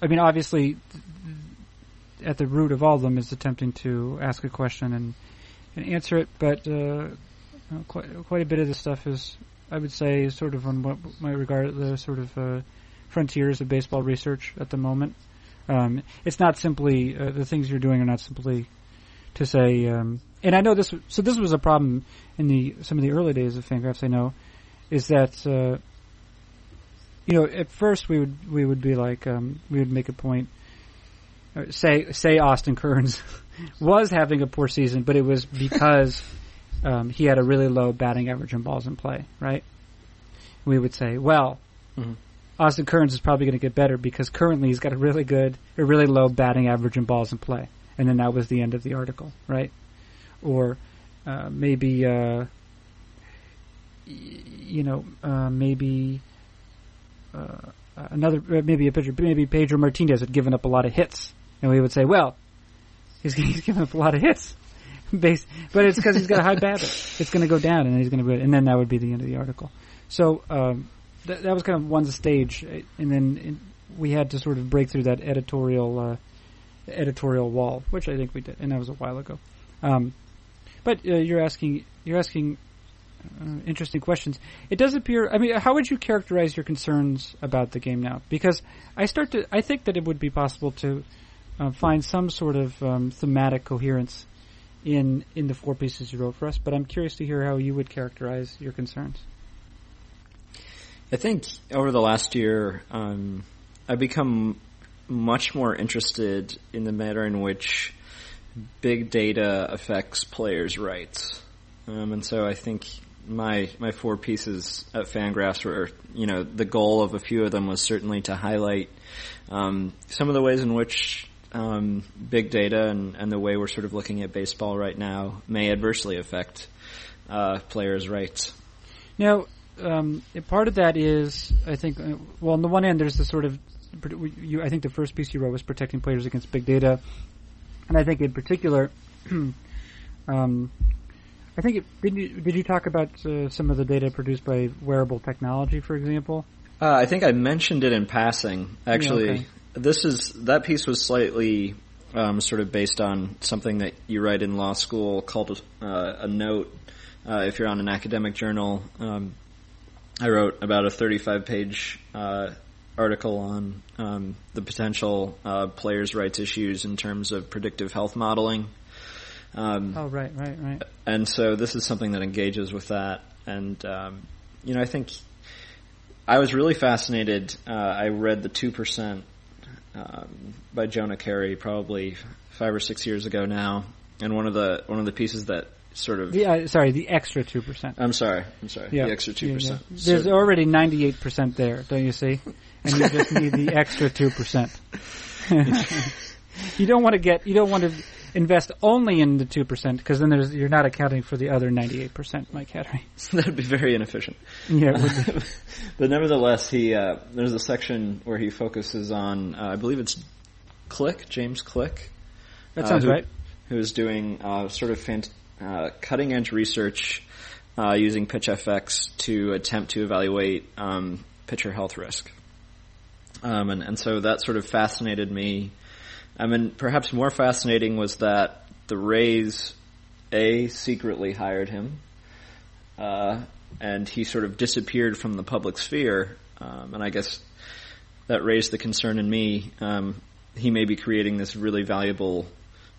I mean, obviously, at the root of all of them is attempting to ask a question and and answer it, but uh, quite quite a bit of the stuff is, I would say, sort of on what might regard the sort of uh, frontiers of baseball research at the moment. Um, it's not simply uh, the things you're doing are not simply to say. Um, and I know this. So this was a problem in the some of the early days of Fangraphs. I know is that uh, you know at first we would we would be like um, we would make a point. Uh, say say Austin Kearns was having a poor season, but it was because um, he had a really low batting average in balls in play, right? We would say, well, mm-hmm. Austin Kearns is probably going to get better because currently he's got a really good, a really low batting average in balls in play. And then that was the end of the article, right? Or uh, maybe, uh, y- you know, uh, maybe another, uh, maybe a pitcher, maybe Pedro Martinez had given up a lot of hits, and we would say, well, he's, he's given up a lot of hits. Base, but it's because he's got a high BABIP. It's going to go down, and he's going to, and then that would be the end of the article. So um, that, that was kind of one stage, and then we had to sort of break through that editorial uh, editorial wall, which I think we did, and that was a while ago. Um, but uh, you're asking you're asking interesting questions. It does appear. I mean, how would you characterize your concerns about the game now? Because I start to I think that it would be possible to uh, find some sort of um, thematic coherence in in the four pieces you wrote for us. But I'm curious to hear how you would characterize your concerns. I think over the last year, um, I've become much more interested in the manner in which big data affects players' rights. Um, and so I think my my four pieces at Fangraphs were, you know, the goal of a few of them was certainly to highlight um, some of the ways in which um, big data and, and, the way we're sort of looking at baseball right now may adversely affect uh, players' rights. Now, um, part of that is, I think, uh, well, on the one end, there's the sort of, you, I think the first piece you wrote was protecting players against big data, and I think in particular, um, I think it, did you did you talk about uh, some of the data produced by wearable technology, for example? Uh, I think I mentioned it in passing. Actually, yeah, okay. this is that piece was slightly um, sort of based on something that you write in law school called uh, a note. Uh, if you're on an academic journal, um, I wrote about a 35 page uh, article on um, the potential uh, players' rights issues in terms of predictive health modeling. Um, oh, right, right, right. And so this is something that engages with that. And, um, you know, I think I was really fascinated. Uh, I read The 2% um, by Jonah Keri probably five or six years ago now. And one of the, one of the pieces that sort of. The, uh, sorry, the extra two percent. I'm sorry. I'm sorry. Yeah. The extra two Yeah, percent. yeah. There's already ninety eight percent there, don't you see? And you just need the extra two percent. you don't want to get. You don't want to invest only in the two percent because then there's you're not accounting for the other ninety eight percent, Mike Hattery. That'd be very inefficient. Yeah, would but nevertheless, he uh, there's a section where he focuses on uh, I believe it's Click James Click. that uh, sounds who- right. Who is doing uh, sort of fant- uh, cutting edge research uh, using PitchFX to attempt to evaluate um, pitcher health risk. Um, and, and so that sort of fascinated me. I mean, perhaps more fascinating was that the Rays, A, secretly hired him, uh, and he sort of disappeared from the public sphere. Um, and I guess that raised the concern in me. Um, he may be creating this really valuable,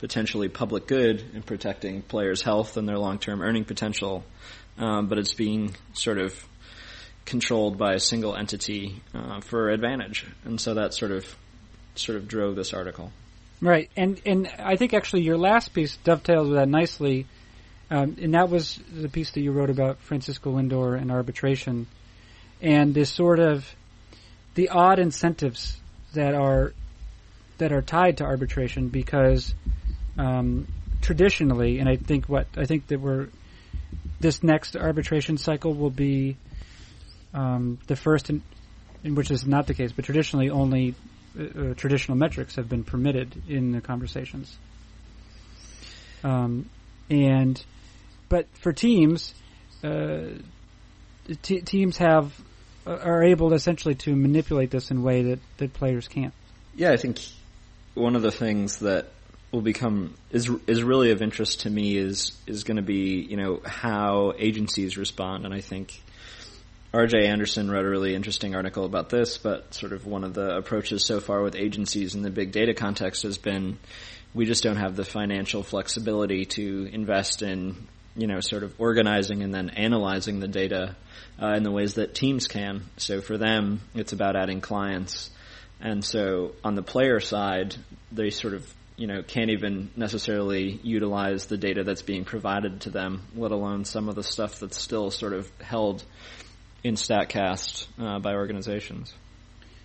potentially public good in protecting players' health and their long-term earning potential, um, but it's being sort of controlled by a single entity uh, for advantage, and so that sort of sort of drove this article. Right, and and I think actually your last piece dovetails with that nicely, um, and that was the piece that you wrote about Francisco Lindor and arbitration, and this sort of the odd incentives that are that are tied to arbitration because um, traditionally, and I think what I think that we're this next arbitration cycle will be um, the first in, in which this is not the case, but traditionally only uh, traditional metrics have been permitted in the conversations. Um, and but for teams, uh, t- teams have uh, are able essentially to manipulate this in a way that, that players can't. Yeah, I think one of the things that will become is is really of interest to me is is going to be you know how agencies respond, and I think R.J. Anderson wrote a really interesting article about this. But sort of one of the approaches so far with agencies in the big data context has been we just don't have the financial flexibility to invest in you know sort of organizing and then analyzing the data uh, in the ways that teams can. So for them, it's about adding clients. And so on the player side, they sort of, you know, can't even necessarily utilize the data that's being provided to them, let alone some of the stuff that's still sort of held in StatCast uh, by organizations.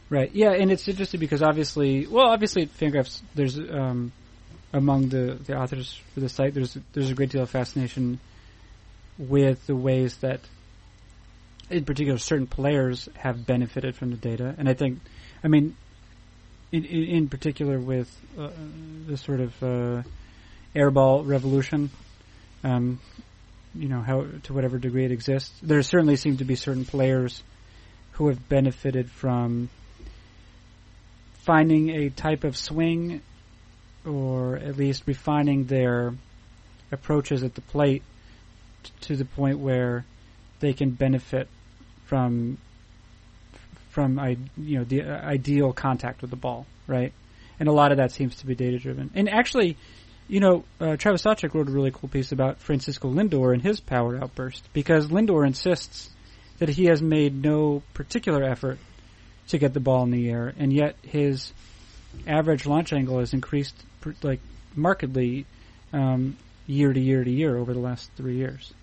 Right. Yeah, and it's interesting because obviously, well, obviously Fangraphs, there's um, among the, the authors for the site, there's there's a great deal of fascination with the ways that, in particular, certain players have benefited from the data, and I think, I mean, in in, in particular with uh, the sort of uh, airball revolution. Um, you know how to whatever degree it exists. There certainly seem to be certain players who have benefited from finding a type of swing or at least refining their approaches at the plate t- to the point where they can benefit from from I you know the uh, ideal contact with the ball, right? And a lot of that seems to be data driven. And actually, you know, uh, Travis Sawchik wrote a really cool piece about Francisco Lindor and his power outburst because Lindor insists that he has made no particular effort to get the ball in the air, and yet his average launch angle has increased like markedly um, year to year to year over the last three years.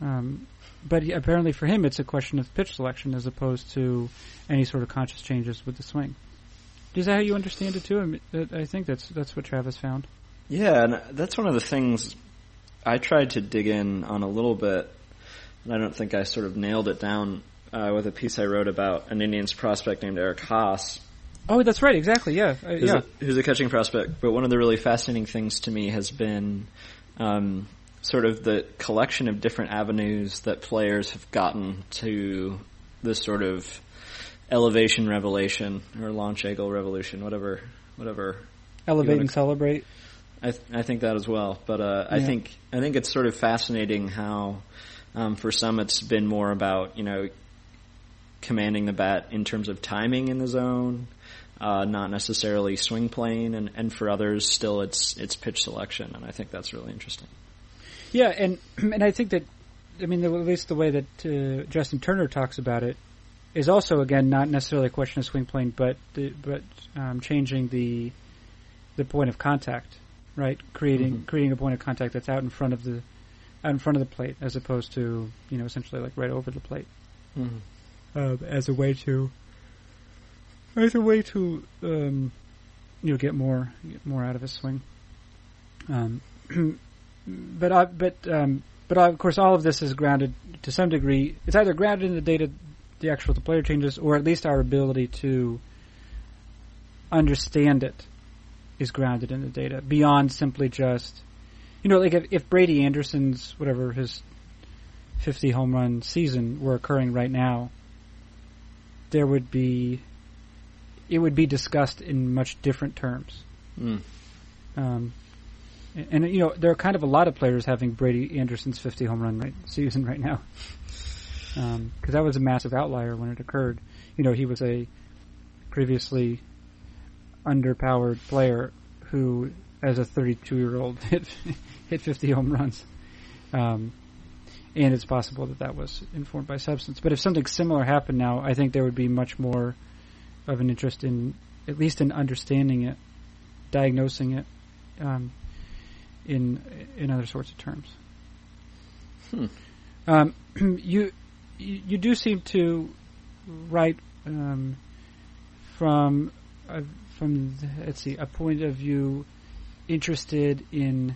Um, but he- apparently, for him, it's a question of pitch selection as opposed to any sort of conscious changes with the swing. Is that how you understand it too? I, mean, I think that's that's what Travis found. Yeah, and that's one of the things I tried to dig in on a little bit, and I don't think I sort of nailed it down uh, with a piece I wrote about an Indians prospect named Eric Haase, Oh, that's right. Exactly. Yeah. Uh, who's, yeah. a, who's a catching prospect. But one of the really fascinating things to me has been um, sort of the collection of different avenues that players have gotten to this sort of elevation revelation or launch angle revolution, whatever, whatever Elevate and celebrate. I, th- I think that as well, but uh, I think I think it's sort of fascinating how, um, for some, it's been more about you know commanding the bat in terms of timing in the zone, uh, not necessarily swing plane, and, and for others, still it's it's pitch selection, and I think that's really interesting. Yeah, and and I think that, I mean, at least the way that uh, Justin Turner talks about it is also again not necessarily a question of swing plane, but the, but um, changing the the point of contact right? Creating Mhm. creating a point of contact that's out in front of the out in front of the plate, as opposed to you know essentially like right over the plate, uh, as a way to as a way to um, you know get more get more out of a swing. Um, but I, but um, but of course, all of this is grounded to some degree. It's either grounded in the data, the actual the player changes, or at least our ability to understand it is grounded in the data beyond simply just, you know, like if, if Brady Anderson's whatever his fifty home run season were occurring right now, there would be, it would be discussed in much different terms. Mm. Um, and, and, you know there are kind of a lot of players having Brady Anderson's 50 home run right, season right now, because that was a massive outlier when it occurred. You know he was a previously underpowered player who, as a 32 year old, hit hit 50 home runs. Um, and it's possible that that was informed by substance. But if something similar happened now, I think there would be much more of an interest in, at least in understanding it, diagnosing it, um, in in other sorts of terms. Hmm. Um, you you you do seem to write um, from uh, from the, let's see a point of view interested in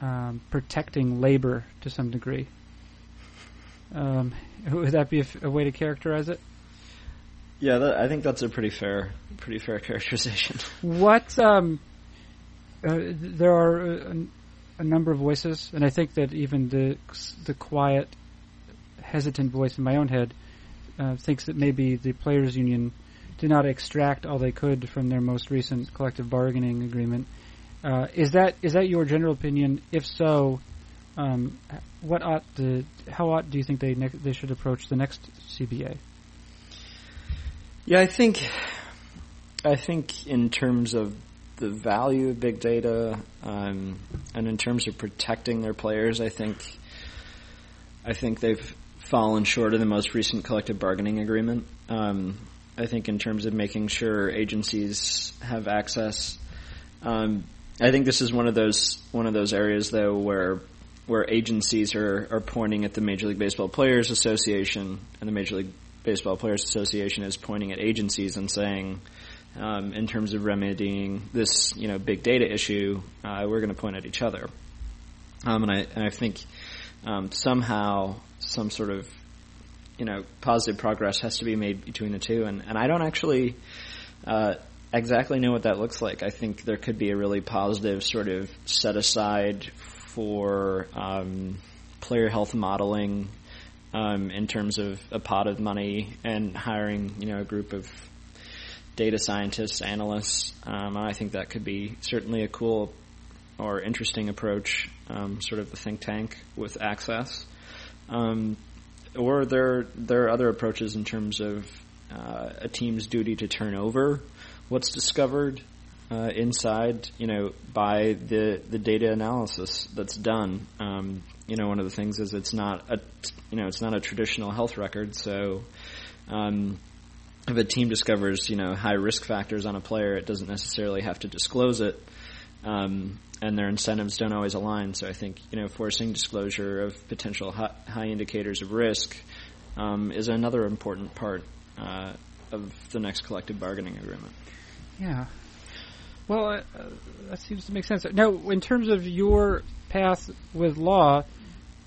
um, protecting labor to some degree. Um, would that be a, f- a way to characterize it? Yeah, that, I think that's a pretty fair, pretty fair characterization. What um, uh, there are a, a number of voices, and I think that even the the quiet, hesitant voice in my own head uh, thinks that maybe the players' union did not extract all they could from their most recent collective bargaining agreement. Uh, is that is that your general opinion? If so, um, what ought the how ought do you think they ne- they should approach the next CBA? Yeah, I think, I think in terms of the value of big data, um, and in terms of protecting their players, I think, I think they've fallen short of the most recent collective bargaining agreement. Um, I think in terms of making sure agencies have access, um, I think this is one of those one of those areas though where where agencies are, are pointing at the Major League Baseball Players Association and the Major League Baseball Players Association is pointing at agencies and saying, um, in terms of remedying this, you know, big data issue, uh, we're going to point at each other. Um, and I and I think um, somehow some sort of you know positive progress has to be made between the two, and and I don't actually. Uh, exactly know what that looks like. I think there could be a really positive sort of set aside for um, player health modeling um, in terms of a pot of money and hiring, you know, a group of data scientists, analysts. Um, I think that could be certainly a cool or interesting approach, um, sort of a think tank with access. Um, or there there are other approaches in terms of uh, a team's duty to turn over what's discovered uh, inside, you know, by the the data analysis that's done. Um, you know, one of the things is it's not a you know it's not a traditional health record, so. Um, if a team discovers, you know, high risk factors on a player, it doesn't necessarily have to disclose it, um, and their incentives don't always align. So I think, you know, forcing disclosure of potential high, high indicators of risk um, is another important part uh, of the next collective bargaining agreement. Yeah. Well, uh, uh, that seems to make sense. Now, in terms of your path with law,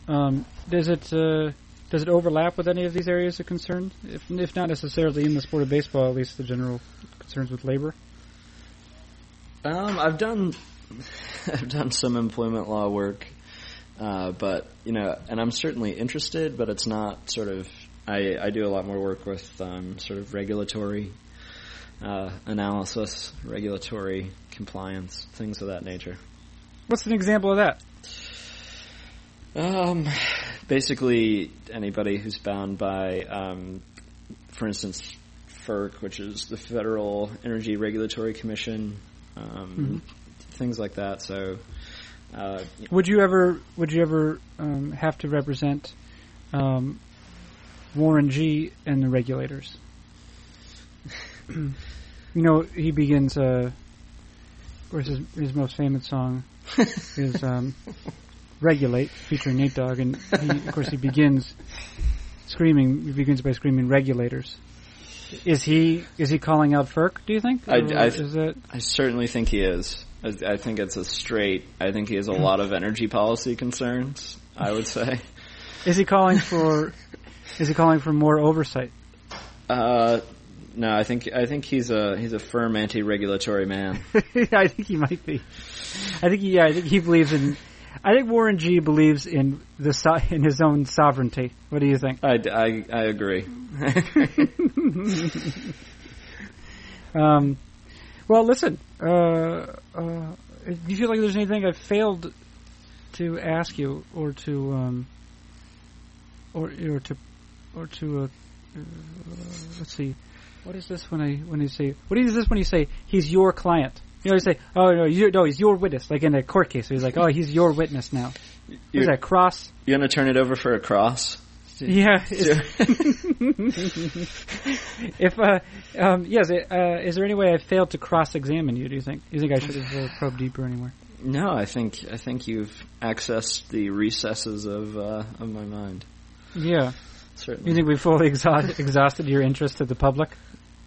um, does it uh, does it overlap with any of these areas of concern? If, if not necessarily in the sport of baseball, at least the general concerns with labor. Um, I've done I've done some employment law work, uh, but you know, and I'm certainly interested, but it's not sort of. I, I do a lot more work with um, sort of regulatory uh, analysis, regulatory compliance, things of that nature. What's an example of that? Um, basically, anybody who's bound by, um, for instance, FERC, which is the Federal Energy Regulatory Commission, um, things like that. So, uh, Would you ever would you ever um, have to represent um, Warren G and the regulators? you know, he begins uh, course, his, his most famous song is um, "Regulate," featuring Nate Dogg, and he, of course he begins screaming. He begins by screaming "Regulators." Is he is he calling out FERC? Do you think? I- I- is it? I certainly think he is. I, I think it's a straight. I think he has a lot of energy policy concerns. I would say. Is he calling for? is he calling for more oversight? Uh, no, I think I think he's a he's a firm anti-regulatory man. I think he might be. I think he, yeah, I think he believes in. I think Warren G believes in the so- in his own sovereignty. What do you think? I, I, I agree. Um, well, listen. Uh, uh, do you feel like there's anything I've failed to ask you, or to, um, or or to, or to, uh, uh, let's see, what is this when I when you say what is this when you say he's your client? You know, you say, oh no, you, no, he's your witness. Like in a court case, he's like, oh, he's your witness now. Is that cross? you gonna turn it over for a cross? Yeah. if uh, um, yes, uh, is there any way I failed to cross-examine you? Do you think? Do you think I should have uh, probed deeper anywhere? No, I think I think you've accessed the recesses of uh, of my mind. Yeah. Certainly, You think we fully exhaust, exhausted your interest to the public?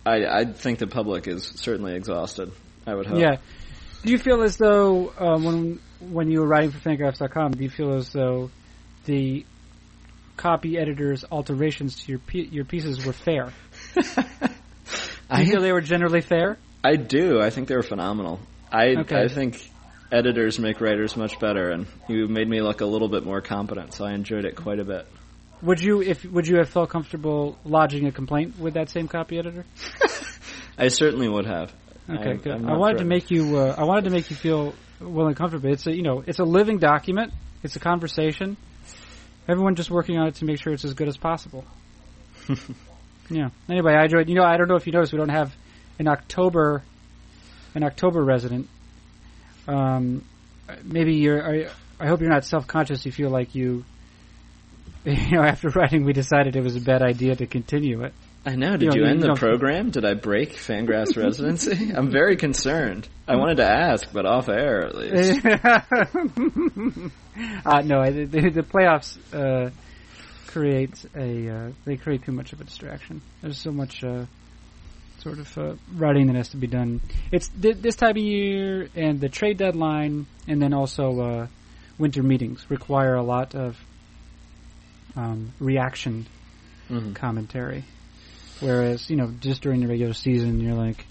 I I think the public is certainly exhausted. I would hope. Yeah. Do you feel as though um, when when you were writing for Fangraphs.com, do you feel as though the copy editor's alterations to your your pieces were fair? Do I you feel they were generally fair? I do. I think they were phenomenal. I Okay. I think editors make writers much better, and you made me look a little bit more competent, so I enjoyed it quite a bit. Would you if would you have felt comfortable lodging a complaint with that same copy editor? I certainly would have. Okay, I, good. I'm I wanted to make you. Uh, I wanted to make you feel well and comfortable. It's a you know it's a living document. It's a conversation. Everyone just working on it to make sure it's as good as possible. yeah. Anyway, I enjoyed. You know, I don't know if you noticed, we don't have an October, an October resident. Um, maybe you're. I, I hope you're not self-conscious. You feel like you. You know, after writing, we decided it was a bad idea to continue it. I know. Did You know, you, you end the program? Did I break Fangraph's residency? I'm very concerned. I wanted to ask, but off air at least. uh, no, I- the, the playoffs uh, create a uh, they create too much of a distraction. There's so much uh, sort of uh, writing that has to be done. It's th- this time of year, and the trade deadline, and then also uh, winter meetings require a lot of um, reaction Mhm. commentary. Whereas, you know, just during the regular season, you're like,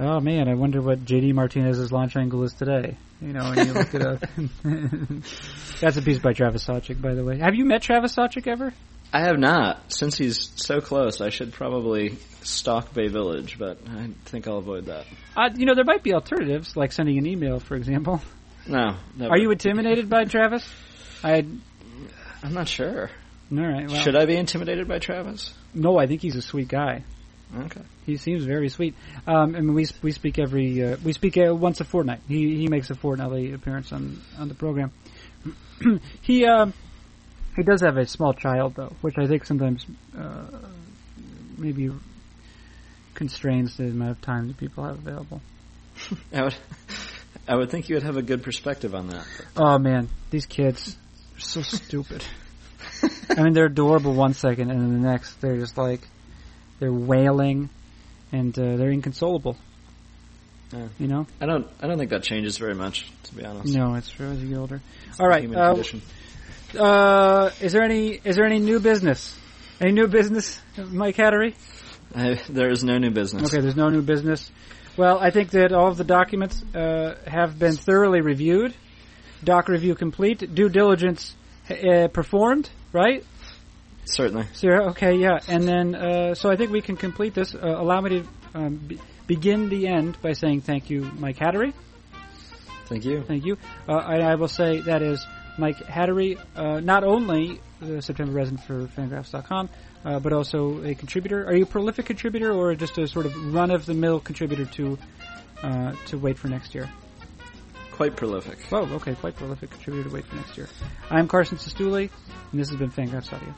oh man, I wonder what JD Martinez's launch angle is today. You know, and you look it up. That's a piece by Travis Sawchik, by the way. Have you met Travis Sawchik ever? I have not. Since he's so close, I should probably stalk Bay Village, but I think I'll avoid that. Uh, you know, there might be alternatives, like sending an email, for example. No. Never. Are you intimidated by Travis? I. I'm not sure. All right. Well, Should I be intimidated by Travis? No, I think he's a sweet guy. Okay. He seems very sweet. Um, mean, we we speak every uh, we speak uh, once a fortnight. He he makes a fortnightly appearance on on the program. he um he does have a small child though, which I think sometimes uh, maybe constrains the amount of time that people have available. I would. I would think you would have a good perspective on that. Oh man, these kids are so stupid. I mean, they're adorable one second, and then the next they're just like they're wailing, and uh, they're inconsolable. Yeah. You know. I don't. I don't think that changes very much, to be honest. No, it's true as you get older. It's All right. Uh, uh, is there any is there any new business? Any new business, Mike Hattery? I, there is no new business. Okay, there's no new business. Well, I think that all of the documents uh, have been thoroughly reviewed. Doc review complete. Due diligence uh, performed. Right. Certainly. So okay, yeah, and then uh, so I think we can complete this. Uh, allow me to um, be- begin the end by saying thank you, Mike Hattery. Thank you. Thank you. Uh, and I will say that is Mike Hattery, uh, not only the September resident for Fangraphs.com, uh, but also a contributor. Are you a prolific contributor or just a sort of run-of-the-mill contributor to uh, to wait for next year? Quite prolific. Oh, okay, quite prolific contributor to wait for next year. I'm Carson Cistulli, and this has been Fangraphs Audio.